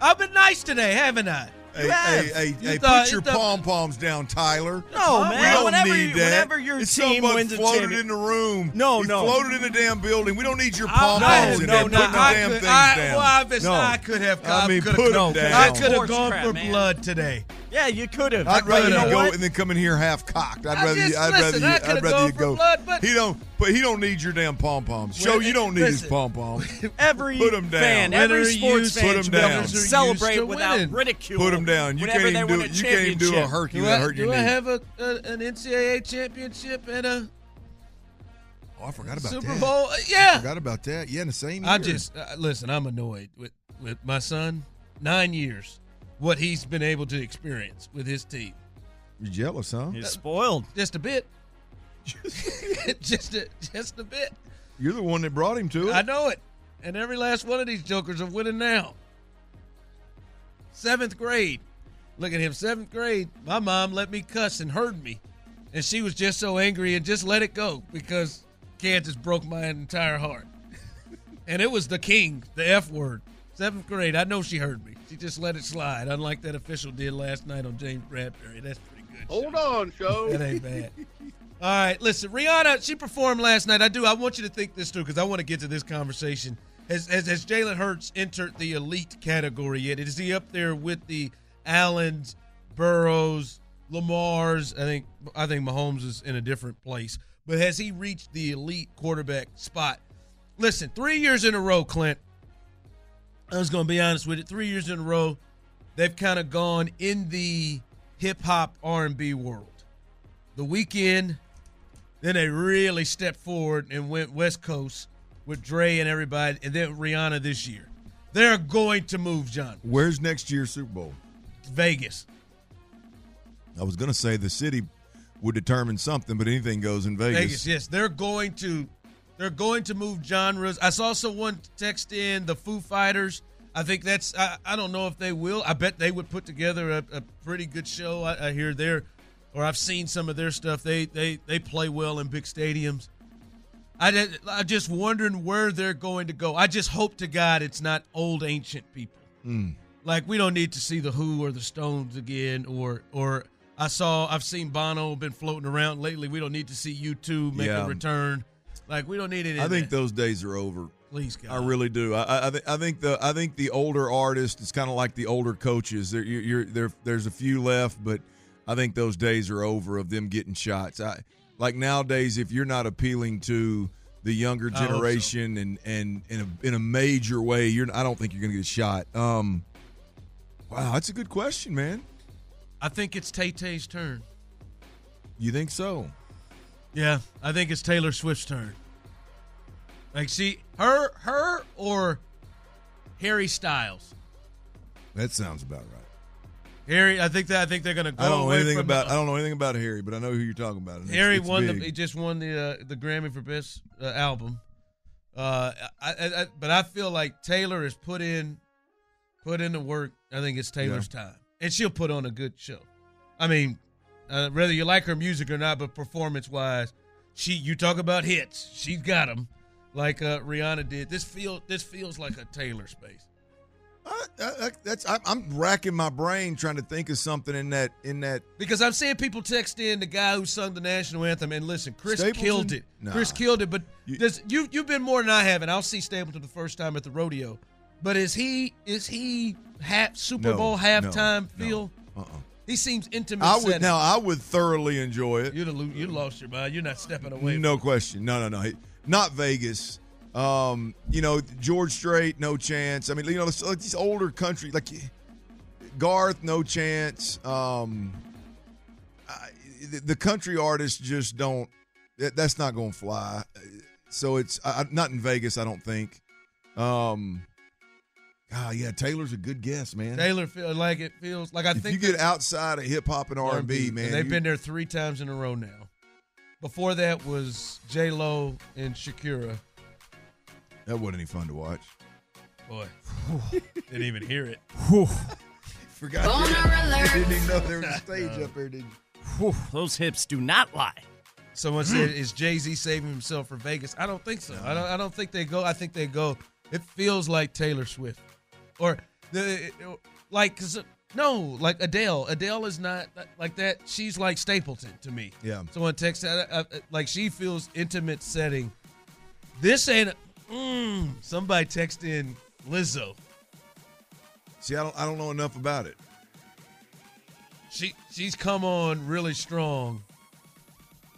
[SPEAKER 3] I've been nice today, haven't I?
[SPEAKER 2] Hey,
[SPEAKER 5] have.
[SPEAKER 2] hey, hey,
[SPEAKER 3] You
[SPEAKER 2] hey,
[SPEAKER 3] thought-
[SPEAKER 2] put your
[SPEAKER 3] you thought-
[SPEAKER 2] pom poms down, Tyler.
[SPEAKER 5] No,
[SPEAKER 3] We
[SPEAKER 5] man.
[SPEAKER 2] We don't
[SPEAKER 5] whenever,
[SPEAKER 2] need
[SPEAKER 5] you,
[SPEAKER 2] that.
[SPEAKER 5] whenever your
[SPEAKER 2] it's
[SPEAKER 5] team
[SPEAKER 2] somebody
[SPEAKER 5] wins a
[SPEAKER 2] floated
[SPEAKER 5] championship,
[SPEAKER 2] in the room.
[SPEAKER 5] No,
[SPEAKER 2] He
[SPEAKER 5] no.
[SPEAKER 2] floated in the damn building. We don't need your
[SPEAKER 5] I-
[SPEAKER 2] pom
[SPEAKER 5] no,
[SPEAKER 2] poms in
[SPEAKER 5] no,
[SPEAKER 2] there
[SPEAKER 5] no, I
[SPEAKER 2] damn
[SPEAKER 3] could,
[SPEAKER 2] things
[SPEAKER 3] I,
[SPEAKER 2] down.
[SPEAKER 3] Well, obviously,
[SPEAKER 5] No.
[SPEAKER 3] I could have.
[SPEAKER 2] I mean,
[SPEAKER 3] could've
[SPEAKER 2] put 'em
[SPEAKER 3] gone-
[SPEAKER 2] down.
[SPEAKER 3] I could have gone
[SPEAKER 5] crap,
[SPEAKER 3] for
[SPEAKER 5] man.
[SPEAKER 3] blood today.
[SPEAKER 5] Yeah, you could have.
[SPEAKER 2] I'd rather
[SPEAKER 3] you
[SPEAKER 2] you
[SPEAKER 3] know
[SPEAKER 2] go
[SPEAKER 3] what?
[SPEAKER 2] and then come in here half cocked. I'd rather you. I'd rather
[SPEAKER 3] I
[SPEAKER 2] you.
[SPEAKER 3] could've
[SPEAKER 2] I'd rather you
[SPEAKER 3] for
[SPEAKER 2] go.
[SPEAKER 3] blood,
[SPEAKER 2] he don't. But he don't need your damn pom poms.
[SPEAKER 3] Joe,
[SPEAKER 2] you don't need his pom poms.
[SPEAKER 5] Every
[SPEAKER 2] Put 'em down.
[SPEAKER 5] fan, every
[SPEAKER 3] Winners
[SPEAKER 5] sports
[SPEAKER 3] used-
[SPEAKER 5] fan
[SPEAKER 2] Put 'em
[SPEAKER 5] should
[SPEAKER 2] down.
[SPEAKER 5] to
[SPEAKER 2] Winners
[SPEAKER 3] are
[SPEAKER 5] celebrate without
[SPEAKER 3] winning.
[SPEAKER 5] ridicule.
[SPEAKER 2] Put them down. You can't even do
[SPEAKER 5] win
[SPEAKER 2] it.
[SPEAKER 5] a
[SPEAKER 2] You can't even do a
[SPEAKER 5] championship.
[SPEAKER 2] Hercules.
[SPEAKER 3] Do I,
[SPEAKER 2] hurt your
[SPEAKER 3] do I have a, a an NCAA championship and a
[SPEAKER 2] Oh, I forgot about
[SPEAKER 3] Super
[SPEAKER 2] that.
[SPEAKER 3] Bowl? Uh, Yeah.
[SPEAKER 2] Forgot about that. Yeah, in the same year.
[SPEAKER 3] I just uh, listen. I'm annoyed with with my son. Nine years, what he's been able to experience with his team.
[SPEAKER 2] You're jealous, huh?
[SPEAKER 5] He's spoiled.
[SPEAKER 3] Just a bit. just a just a bit.
[SPEAKER 2] You're the one that brought him to it.
[SPEAKER 3] I know it. And every last one of these jokers are winning now. Seventh grade. Look at him, seventh grade. My mom let me cuss and heard me. And she was just so angry and just let it go because Kansas broke my entire heart. and it was the king, the F word. Seventh grade. I know she heard me. She just let it slide, unlike that official did last night on James Bradberry. That's pretty good.
[SPEAKER 7] Hold
[SPEAKER 3] shit.
[SPEAKER 7] on, show.
[SPEAKER 3] That ain't bad. All right, listen, Rihanna, she performed last night. I do. I want you to think this through because I want to get to this conversation. Has, has, has Jalen Hurts entered the elite category yet? Is he up there with the Allens, Burrows, Lamar's. I think I think Mahomes is in a different place. But has he reached the elite quarterback spot? Listen, three years in a row, Clint. I was going to be honest with you. Three years in a row, they've kind of gone in the hip hop R and B world. The Weeknd, then they really stepped forward and went West Coast with Dre and everybody, and then Rihanna this year. They're going to move John.
[SPEAKER 2] Where's next year's Super Bowl?
[SPEAKER 3] Vegas.
[SPEAKER 2] I was going to say the city would determine something, but anything goes in Vegas.
[SPEAKER 3] Vegas, yes, they're going to they're going to move genres. I saw someone text in the Foo Fighters. I think that's I, I don't know if they will. I bet they would put together a, a pretty good show. I, I hear they're or I've seen some of their stuff. They they they play well in big stadiums. I did, I'm just wondering where they're going to go. I just hope to God it's not old ancient people. Hmm. Like we don't need to see the Who or the Stones again, or or I saw I've seen Bono been floating around lately. We don't need to see U2 make
[SPEAKER 2] Yeah.
[SPEAKER 3] a return. Like we don't need any.
[SPEAKER 2] I think those days are over.
[SPEAKER 3] Please God.
[SPEAKER 2] I really do. I, I, thi- I think the I think the older artist is kind of like the older coaches. There, you're, you're there. There's a few left, but I think those days are over of them getting shots. I like nowadays if you're not appealing to the younger
[SPEAKER 3] hope so.
[SPEAKER 2] generation and and in a in a major way, you're. I don't think you're going to get a shot. Um, wow, that's a good question, man.
[SPEAKER 3] I think it's Tay Tay's turn.
[SPEAKER 2] You think so?
[SPEAKER 3] Yeah, I think it's Taylor Swift's turn. Like, see her, her or Harry Styles.
[SPEAKER 2] That sounds about right.
[SPEAKER 3] Harry, I think that I think they're going to go
[SPEAKER 2] I don't know
[SPEAKER 3] away
[SPEAKER 2] anything about.
[SPEAKER 3] the-
[SPEAKER 2] I don't know anything about Harry, but I know who you're talking about. it's-
[SPEAKER 3] Harry
[SPEAKER 2] it's
[SPEAKER 3] won the he just won the uh, the Grammy for best uh, album. Uh, I, I, I, but I feel like Taylor has put in put in the work. I think it's Taylor's time, and she'll put on a good show. I mean, uh, whether you like her music or not, but performance wise, she you talk about hits, she's got them, like uh, Rihanna did. This feel this feels like a Taylor space.
[SPEAKER 2] Uh, I, I, that's I, I'm racking my brain trying to think of something in that in that.
[SPEAKER 3] Because I'm seeing people text in the guy who sung the national anthem, and listen, Chris
[SPEAKER 2] Stapleton?
[SPEAKER 3] killed it.
[SPEAKER 2] Nah.
[SPEAKER 3] Chris killed it, but
[SPEAKER 2] You-
[SPEAKER 3] does you you've been more than I have, and I'll see Stapleton the first time at the rodeo. But is he is he ha- Super
[SPEAKER 2] No,
[SPEAKER 3] Bowl halftime
[SPEAKER 2] no.
[SPEAKER 3] feel?
[SPEAKER 2] Uh-uh.
[SPEAKER 3] He seems intimate.
[SPEAKER 2] I would
[SPEAKER 3] setting.
[SPEAKER 2] now. I would thoroughly enjoy it.
[SPEAKER 3] You'd have, lo- you lost your mind. You're not stepping away.
[SPEAKER 2] No question. No, no, no. Not Vegas. Um, you know, George Strait, no chance. I mean, you know, like these older country like Garth, no chance. Um, I, the, the country artists just don't. That, that's not going to fly. So it's I- not in Vegas. I don't think. Um, ah, yeah, Taylor's a good guess, man.
[SPEAKER 3] Taylor feel like it feels like I
[SPEAKER 2] if
[SPEAKER 3] think
[SPEAKER 2] you get outside of hip hop and R and B, man,
[SPEAKER 3] they've
[SPEAKER 2] you-
[SPEAKER 3] been there three times in a row now. Before that was J Lo and Shakira.
[SPEAKER 2] That wasn't any fun to watch.
[SPEAKER 3] Boy, didn't even hear it.
[SPEAKER 2] Forgot. I didn't even know there was a stage up there. Did you?
[SPEAKER 5] Whew, those hips do not lie.
[SPEAKER 3] Someone said, "Is Jay Z saving himself for Vegas?" I don't think so. I don't. I don't think they go. I think they go. It feels like Taylor Swift, or the like. Cause no, like Adele. Adele is not like that. She's like Stapleton to me.
[SPEAKER 2] Yeah.
[SPEAKER 3] Someone texted uh, uh, like she feels intimate setting. This ain't. Mm, somebody text in Lizzo.
[SPEAKER 2] See, I don't, I don't know enough about it.
[SPEAKER 3] she she's come on really strong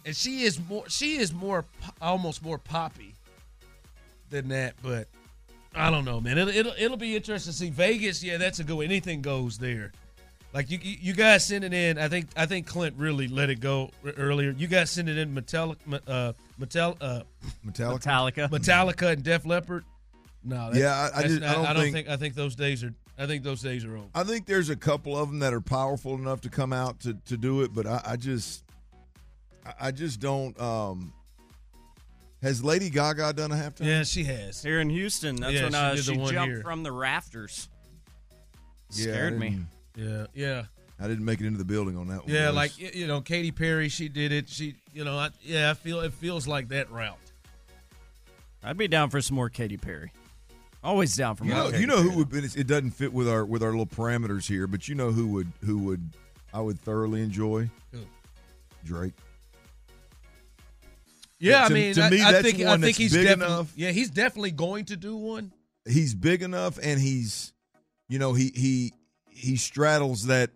[SPEAKER 3] and she is more she is more almost more poppy than that but i don't know man it'll, it'll, it'll be interesting to see vegas yeah that's a good one. anything goes there like you, you you guys sent it in i think i think clint really let it go earlier you guys sent it in metallica uh metal uh
[SPEAKER 2] Metallica.
[SPEAKER 5] Metallica.
[SPEAKER 3] metallica and def leppard no that-
[SPEAKER 2] Yeah, I- I
[SPEAKER 3] that's
[SPEAKER 2] just- I
[SPEAKER 3] not-
[SPEAKER 2] don't think-
[SPEAKER 3] i think those days are i think those days are over
[SPEAKER 2] I think there's a couple of them that are powerful enough to come out to, to do it, but I, I just, I- I just don't. Um, has Lady Gaga done a halftime?
[SPEAKER 3] yeah she has
[SPEAKER 5] Here in Houston, that's
[SPEAKER 3] Yeah,
[SPEAKER 5] when
[SPEAKER 3] she
[SPEAKER 5] uh, she jumped
[SPEAKER 3] here.
[SPEAKER 5] from the rafters.
[SPEAKER 2] Yeah,
[SPEAKER 5] Scared me.
[SPEAKER 2] Didn't-
[SPEAKER 3] yeah yeah
[SPEAKER 2] I didn't make it into the building on that one.
[SPEAKER 3] Yeah, like you know, Katy Perry, she did it. She, you know, I, yeah, I feel it feels like that route.
[SPEAKER 5] I'd be down for some more Katy Perry. Always down for
[SPEAKER 2] you
[SPEAKER 5] more.
[SPEAKER 2] know,
[SPEAKER 5] Katy
[SPEAKER 2] you know who would. but It doesn't fit with our with our little parameters here, but you know who would who would I would thoroughly enjoy
[SPEAKER 3] Who?
[SPEAKER 2] Drake.
[SPEAKER 3] Yeah, I mean,
[SPEAKER 2] to
[SPEAKER 3] I,
[SPEAKER 2] me,
[SPEAKER 3] I
[SPEAKER 2] that's
[SPEAKER 3] think I think
[SPEAKER 2] that's
[SPEAKER 3] he's
[SPEAKER 2] big
[SPEAKER 3] definitely
[SPEAKER 2] enough.
[SPEAKER 3] yeah, he's definitely going to do one.
[SPEAKER 2] he's big enough and he's you know he he he straddles that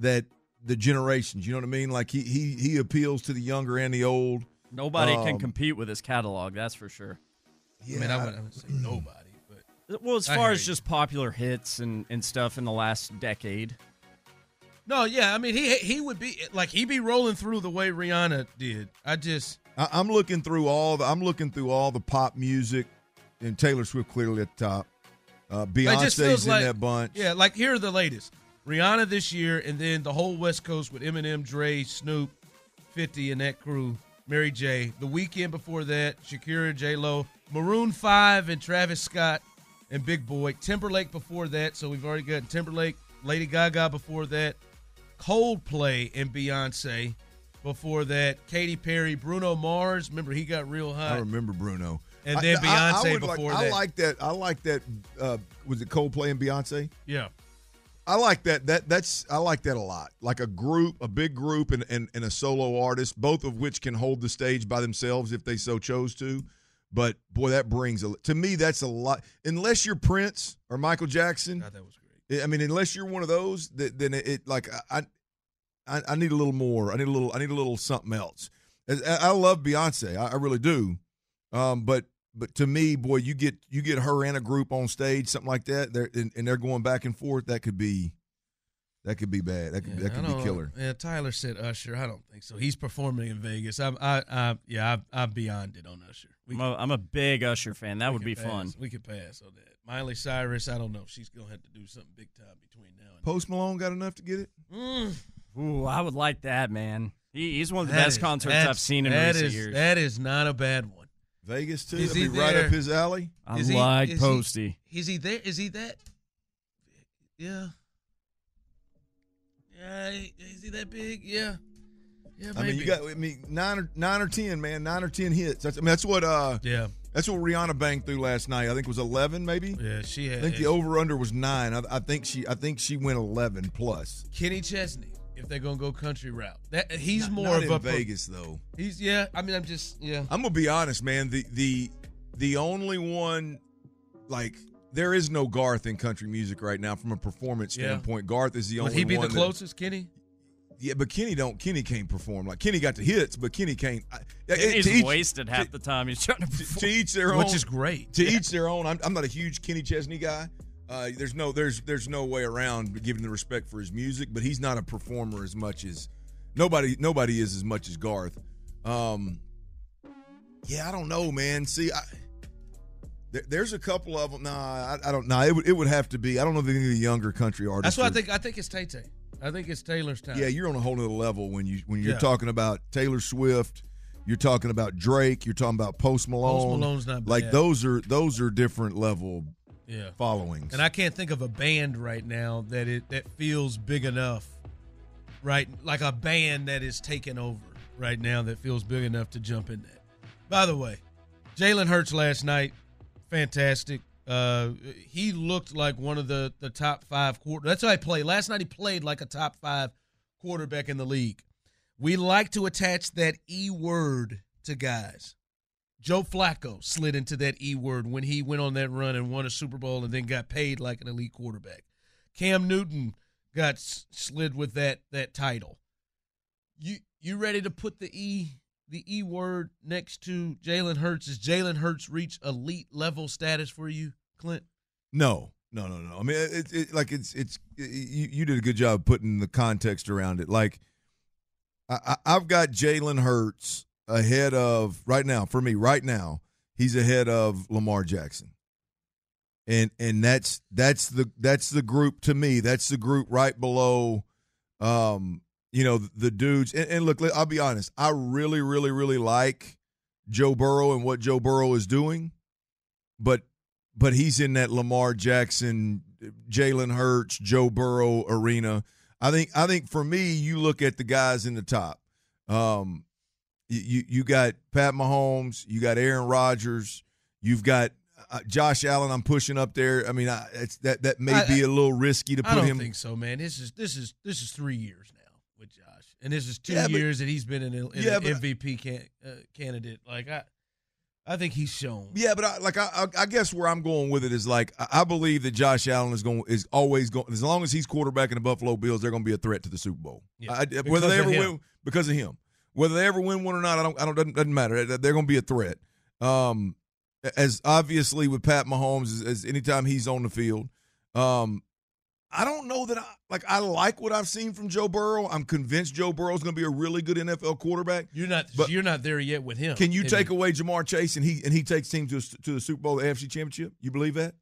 [SPEAKER 2] that the generations. You know what I mean? Like he he he appeals to the younger and the old.
[SPEAKER 5] Nobody can
[SPEAKER 2] Um,
[SPEAKER 5] compete with his catalog, that's for sure.
[SPEAKER 3] I mean, I wouldn't, I wouldn't say nobody, but
[SPEAKER 5] Well, as far as
[SPEAKER 3] you.
[SPEAKER 5] just popular hits and, and stuff in the last decade.
[SPEAKER 3] no, yeah. I mean, he he would be like he'd be rolling through the way Rihanna did. I just
[SPEAKER 2] I, I'm looking through all the I'm looking through all the pop music, and Taylor Swift clearly at the top. Uh, Beyonce's in
[SPEAKER 3] like-
[SPEAKER 2] that bunch.
[SPEAKER 3] Yeah, like here are the latest. Rihanna this year, and then the whole West Coast with Eminem, Dre, Snoop, 50, and that crew. Mary J. The Weeknd before that, Shakira, J Lo, Maroon 5, and Travis Scott, and Big Boi. Timberlake before that, so we've already got Timberlake, Lady Gaga before that, Coldplay, and Beyonce before that, Katy Perry, Bruno Mars. Remember, he got real hot.
[SPEAKER 2] I remember Bruno.
[SPEAKER 3] And then
[SPEAKER 2] I- I
[SPEAKER 3] Beyonce
[SPEAKER 2] like-
[SPEAKER 3] before
[SPEAKER 2] I like that. I like that. Uh, was it Coldplay and Beyonce?
[SPEAKER 3] Yeah.
[SPEAKER 2] I like that. That that's I like that a lot. Like a group, a big group, and, and and a solo artist, both of which can hold the stage by themselves if they so chose to. But boy, that brings a to me. That's a lot. Unless you're Prince or Michael Jackson,
[SPEAKER 3] God, that was great.
[SPEAKER 2] I mean, unless you're one of those, that, then it, it like I, I, I need a little more. I need a little. I need a little something else. I, I love Beyonce. I, I really do. Um, but but to me, boy, you get you get her and a group on stage, something like that. They're and, and they're going back and forth. That could be, that could be bad. That could
[SPEAKER 3] Yeah,
[SPEAKER 2] that could be killer.
[SPEAKER 3] Yeah, Tyler said Usher. I don't think so. He's performing in Vegas. I'm, I, I, yeah, I, I'm beyond it on Usher. We
[SPEAKER 5] I'm a, I'm a big Usher fan. That would be
[SPEAKER 3] pass.
[SPEAKER 5] fun.
[SPEAKER 3] We could pass on that. Miley Cyrus. I don't know. If she's gonna have to do something big time between now and.
[SPEAKER 2] Post Malone got enough to get it.
[SPEAKER 3] Mm,
[SPEAKER 5] Ooh, I would like that, man. He, he's one of the
[SPEAKER 3] that
[SPEAKER 5] best
[SPEAKER 3] is-
[SPEAKER 5] concerts I've seen in recent
[SPEAKER 3] is-
[SPEAKER 5] years.
[SPEAKER 3] That is not a bad one.
[SPEAKER 2] Vegas too.
[SPEAKER 3] Is
[SPEAKER 2] That'd
[SPEAKER 3] he
[SPEAKER 2] be right
[SPEAKER 3] there?
[SPEAKER 2] up his alley.
[SPEAKER 5] I
[SPEAKER 3] Is he-
[SPEAKER 5] like
[SPEAKER 3] is he-
[SPEAKER 5] Posty.
[SPEAKER 3] Is he there? Is he that? Yeah. Yeah. Is he that big? Yeah. Yeah.
[SPEAKER 2] I mean, you got. I mean, nine or nine or ten, man. Nine or ten hits. That's, I mean, that's what. uh
[SPEAKER 3] Yeah.
[SPEAKER 2] That's what Rihanna banged through last night. I think it was eleven, maybe.
[SPEAKER 3] Yeah. She had.
[SPEAKER 2] I think the over under was nine. I, I think she I think she went eleven plus.
[SPEAKER 3] Kenny Chesney, if they're gonna go country route, that he's
[SPEAKER 2] Not-
[SPEAKER 3] more
[SPEAKER 2] not
[SPEAKER 3] of
[SPEAKER 2] in
[SPEAKER 3] a
[SPEAKER 2] Vegas though.
[SPEAKER 3] He's yeah. I mean, I'm just yeah.
[SPEAKER 2] I'm gonna be honest, man. The the the only one like there is no Garth in country music right now from a performance
[SPEAKER 3] Yeah.
[SPEAKER 2] standpoint. Garth is the only.
[SPEAKER 3] Would he be the
[SPEAKER 2] one that-
[SPEAKER 3] closest, Kenny?
[SPEAKER 2] yeah, but Kenny don't. Kenny can't perform. Like Kenny got the hits, but Kenny can't. I,
[SPEAKER 5] He's
[SPEAKER 2] each-
[SPEAKER 5] wasted half the time he's trying to
[SPEAKER 2] to,
[SPEAKER 5] perform.
[SPEAKER 2] to each their own.
[SPEAKER 3] Which is great.
[SPEAKER 2] to each their own. I'm, I'm not a huge Kenny Chesney guy. Uh, there's no there's there's no way around giving the respect for his music, but he's not a performer as much as nobody nobody is as much as Garth. Um, yeah, I don't know, man. See, I, there, there's a couple of them. Nah, I, I don't know. it would it would have to be. I don't know if any of the younger country artists.
[SPEAKER 3] That's what I think. I think it's Tay Tay. I think it's Taylor's time.
[SPEAKER 2] Yeah, you're on a whole other level when you when you're
[SPEAKER 3] Yeah.
[SPEAKER 2] talking about Taylor Swift. You're talking about Drake. You're talking about Post Malone.
[SPEAKER 3] Post Malone's not
[SPEAKER 2] like those are those are different level
[SPEAKER 3] yeah.
[SPEAKER 2] followings.
[SPEAKER 3] And I can't think of a band right now that it that feels big enough, right? Like a band that is taking over right now that feels big enough to jump in that. By the way, Jalen Hurts last night, fantastic. Uh, he looked like one of the the top five quarter. That's how I played last night. He played like a top five quarterback in the league. We like to attach that e word to guys. Joe Flacco slid into that E word when he went on that run and won a Super Bowl and then got paid like an elite quarterback. Cam Newton got slid with that that title. You you ready to put the E the E word next to Jalen Hurts? Is Jalen Hurts reach elite level status for you, Clint?
[SPEAKER 2] No, no, no, no. I mean, it, like it's it's you, you did a good job putting the context around it. Like, I, I've got Jalen Hurts ahead of right now for me. Right now, he's ahead of Lamar Jackson, and and that's that's the that's the group to me. That's the group right below, um, you know, the dudes. And, and look, I'll be honest. I really, really, really like Joe Burrow and what Joe Burrow is doing, but but he's in that Lamar Jackson, Jalen Hurts, Joe Burrow arena. I think I think for me, you look at the guys in the top. Um, you you got Pat Mahomes, you got Aaron Rodgers, you've got uh, Josh Allen. I'm pushing up there. I mean, I, it's that that may
[SPEAKER 3] I-
[SPEAKER 2] be a little risky to put him.
[SPEAKER 3] I don't
[SPEAKER 2] him.
[SPEAKER 3] think so, man. This is this is this is three years now with Josh, and this is two
[SPEAKER 2] Yeah, but-
[SPEAKER 3] years that he's been in, in
[SPEAKER 2] Yeah,
[SPEAKER 3] an MVP can, uh, candidate. Like I, I think he's shown.
[SPEAKER 2] Yeah, but I, like I, I, guess where I'm going with it is like I, believe that Josh Allen is going is always going as long as he's quarterbacking the Buffalo Bills, they're going to be a threat to the Super Bowl.
[SPEAKER 3] Yeah,
[SPEAKER 2] I, whether they ever
[SPEAKER 3] him.
[SPEAKER 2] win because of him, whether they ever win one or not, I don't. I don't. Doesn't, doesn't matter. They're going to be a threat. Um, as obviously with Pat Mahomes, as, as anytime he's on the field, um, I don't know that I like. I like what I've seen from Joe Burrow. I'm convinced Joe Burrow is going to be a really good NFL quarterback.
[SPEAKER 3] You're not.
[SPEAKER 2] But-
[SPEAKER 3] you're not there yet with him.
[SPEAKER 2] Can you take away Ja'Marr Chase and he and he takes team to to the Super Bowl, the AFC Championship? You believe that?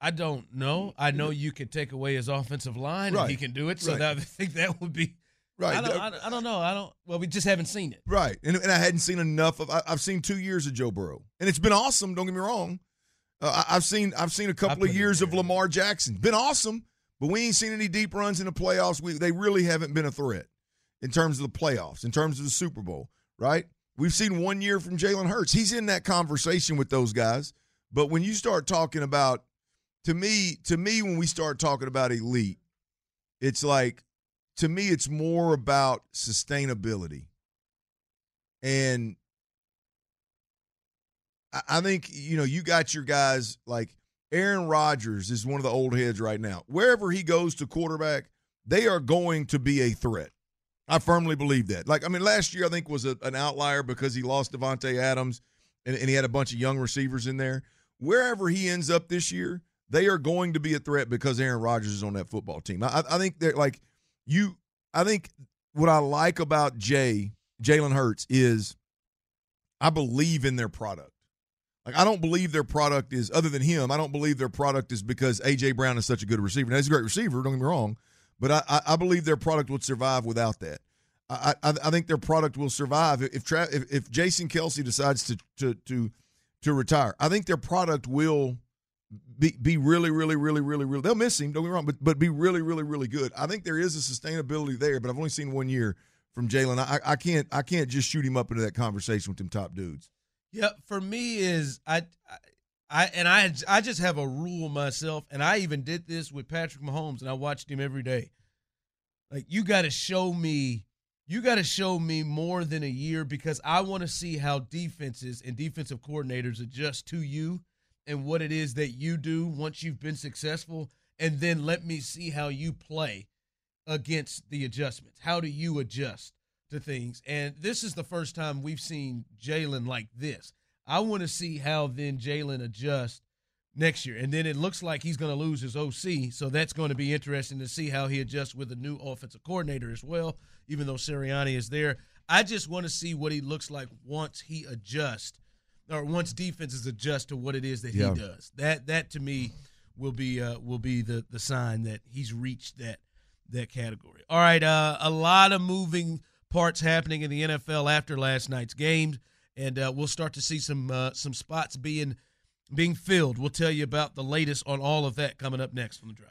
[SPEAKER 3] I don't know. I know you can take away his offensive line
[SPEAKER 2] Right.
[SPEAKER 3] and he can do it. So
[SPEAKER 2] Right.
[SPEAKER 3] that, I think that would be.
[SPEAKER 2] Right.
[SPEAKER 3] I don't, I, I don't know. I don't. Well, we just haven't seen it.
[SPEAKER 2] Right. And, and I hadn't seen enough of. I, I've seen two years of Joe Burrow, and it's been awesome. Don't get me wrong. Uh, I, I've seen I've seen a couple of years of. Lamar Jackson. Been awesome, but we ain't seen any deep runs in the playoffs. We, they really haven't been a threat in terms of the playoffs, in terms of the Super Bowl. Right. We've seen one year from Jalen Hurts. He's in that conversation with those guys. But when you start talking about, to me, to me, when we start talking about elite, it's like to me, it's more about sustainability. And I- think, you know, you got your guys like Aaron Rodgers is one of the old heads right now. Wherever he goes to quarterback, they are going to be a threat. I firmly believe that. Like, I mean, last year I think was a, an outlier because he lost Davante Adams and, and he had a bunch of young receivers in there. Wherever he ends up this year, they are going to be a threat because Aaron Rodgers is on that football team. I, I think they're like you. I think what I like about Jay Jalen Hurts is I believe in their product. Like I don't believe their product is other than him. I don't believe their product is because AJ Brown is such a good receiver. Now he's a great receiver. Don't get me wrong, but I, I, believe their product would survive without that. I, I, I think their product will survive if if, if Jason Kelce decides to to to to retire. I think their product will be be really, really, really, really, really. They'll miss him. Don't get wrong, but but be really, really, really good. I think there is a sustainability there, but I've only seen one year from Jalen. I, I can't I can't just shoot him up into that conversation with them top dudes.
[SPEAKER 3] Yeah, for me is I, I, I and I, I just have a rule myself, and I even did this with Patrick Mahomes, and I watched him every day. Like you got to show me, you got to show me more than a year because I want to see how defenses and defensive coordinators adjust to you and what it is that you do once you've been successful, and then let me see how you play against the adjustments. How do you adjust to things? And this is the first time we've seen Jalen like this. I want to see how then Jalen adjusts next year. And then it looks like he's going to lose his OC. So that's going to be interesting to see how he adjusts with a new offensive coordinator as well, even though Sirianni is there. I just want to see what he looks like once he adjusts or once defenses adjust to what it is that
[SPEAKER 2] Yeah.
[SPEAKER 3] he does. That that to me will be uh, will be the the sign that he's reached that that category. All right, uh, a lot of moving parts happening in the NFL after last night's games, and uh, we'll start to see some uh, some spots being being filled. We'll tell you about the latest on all of that coming up next on the drive.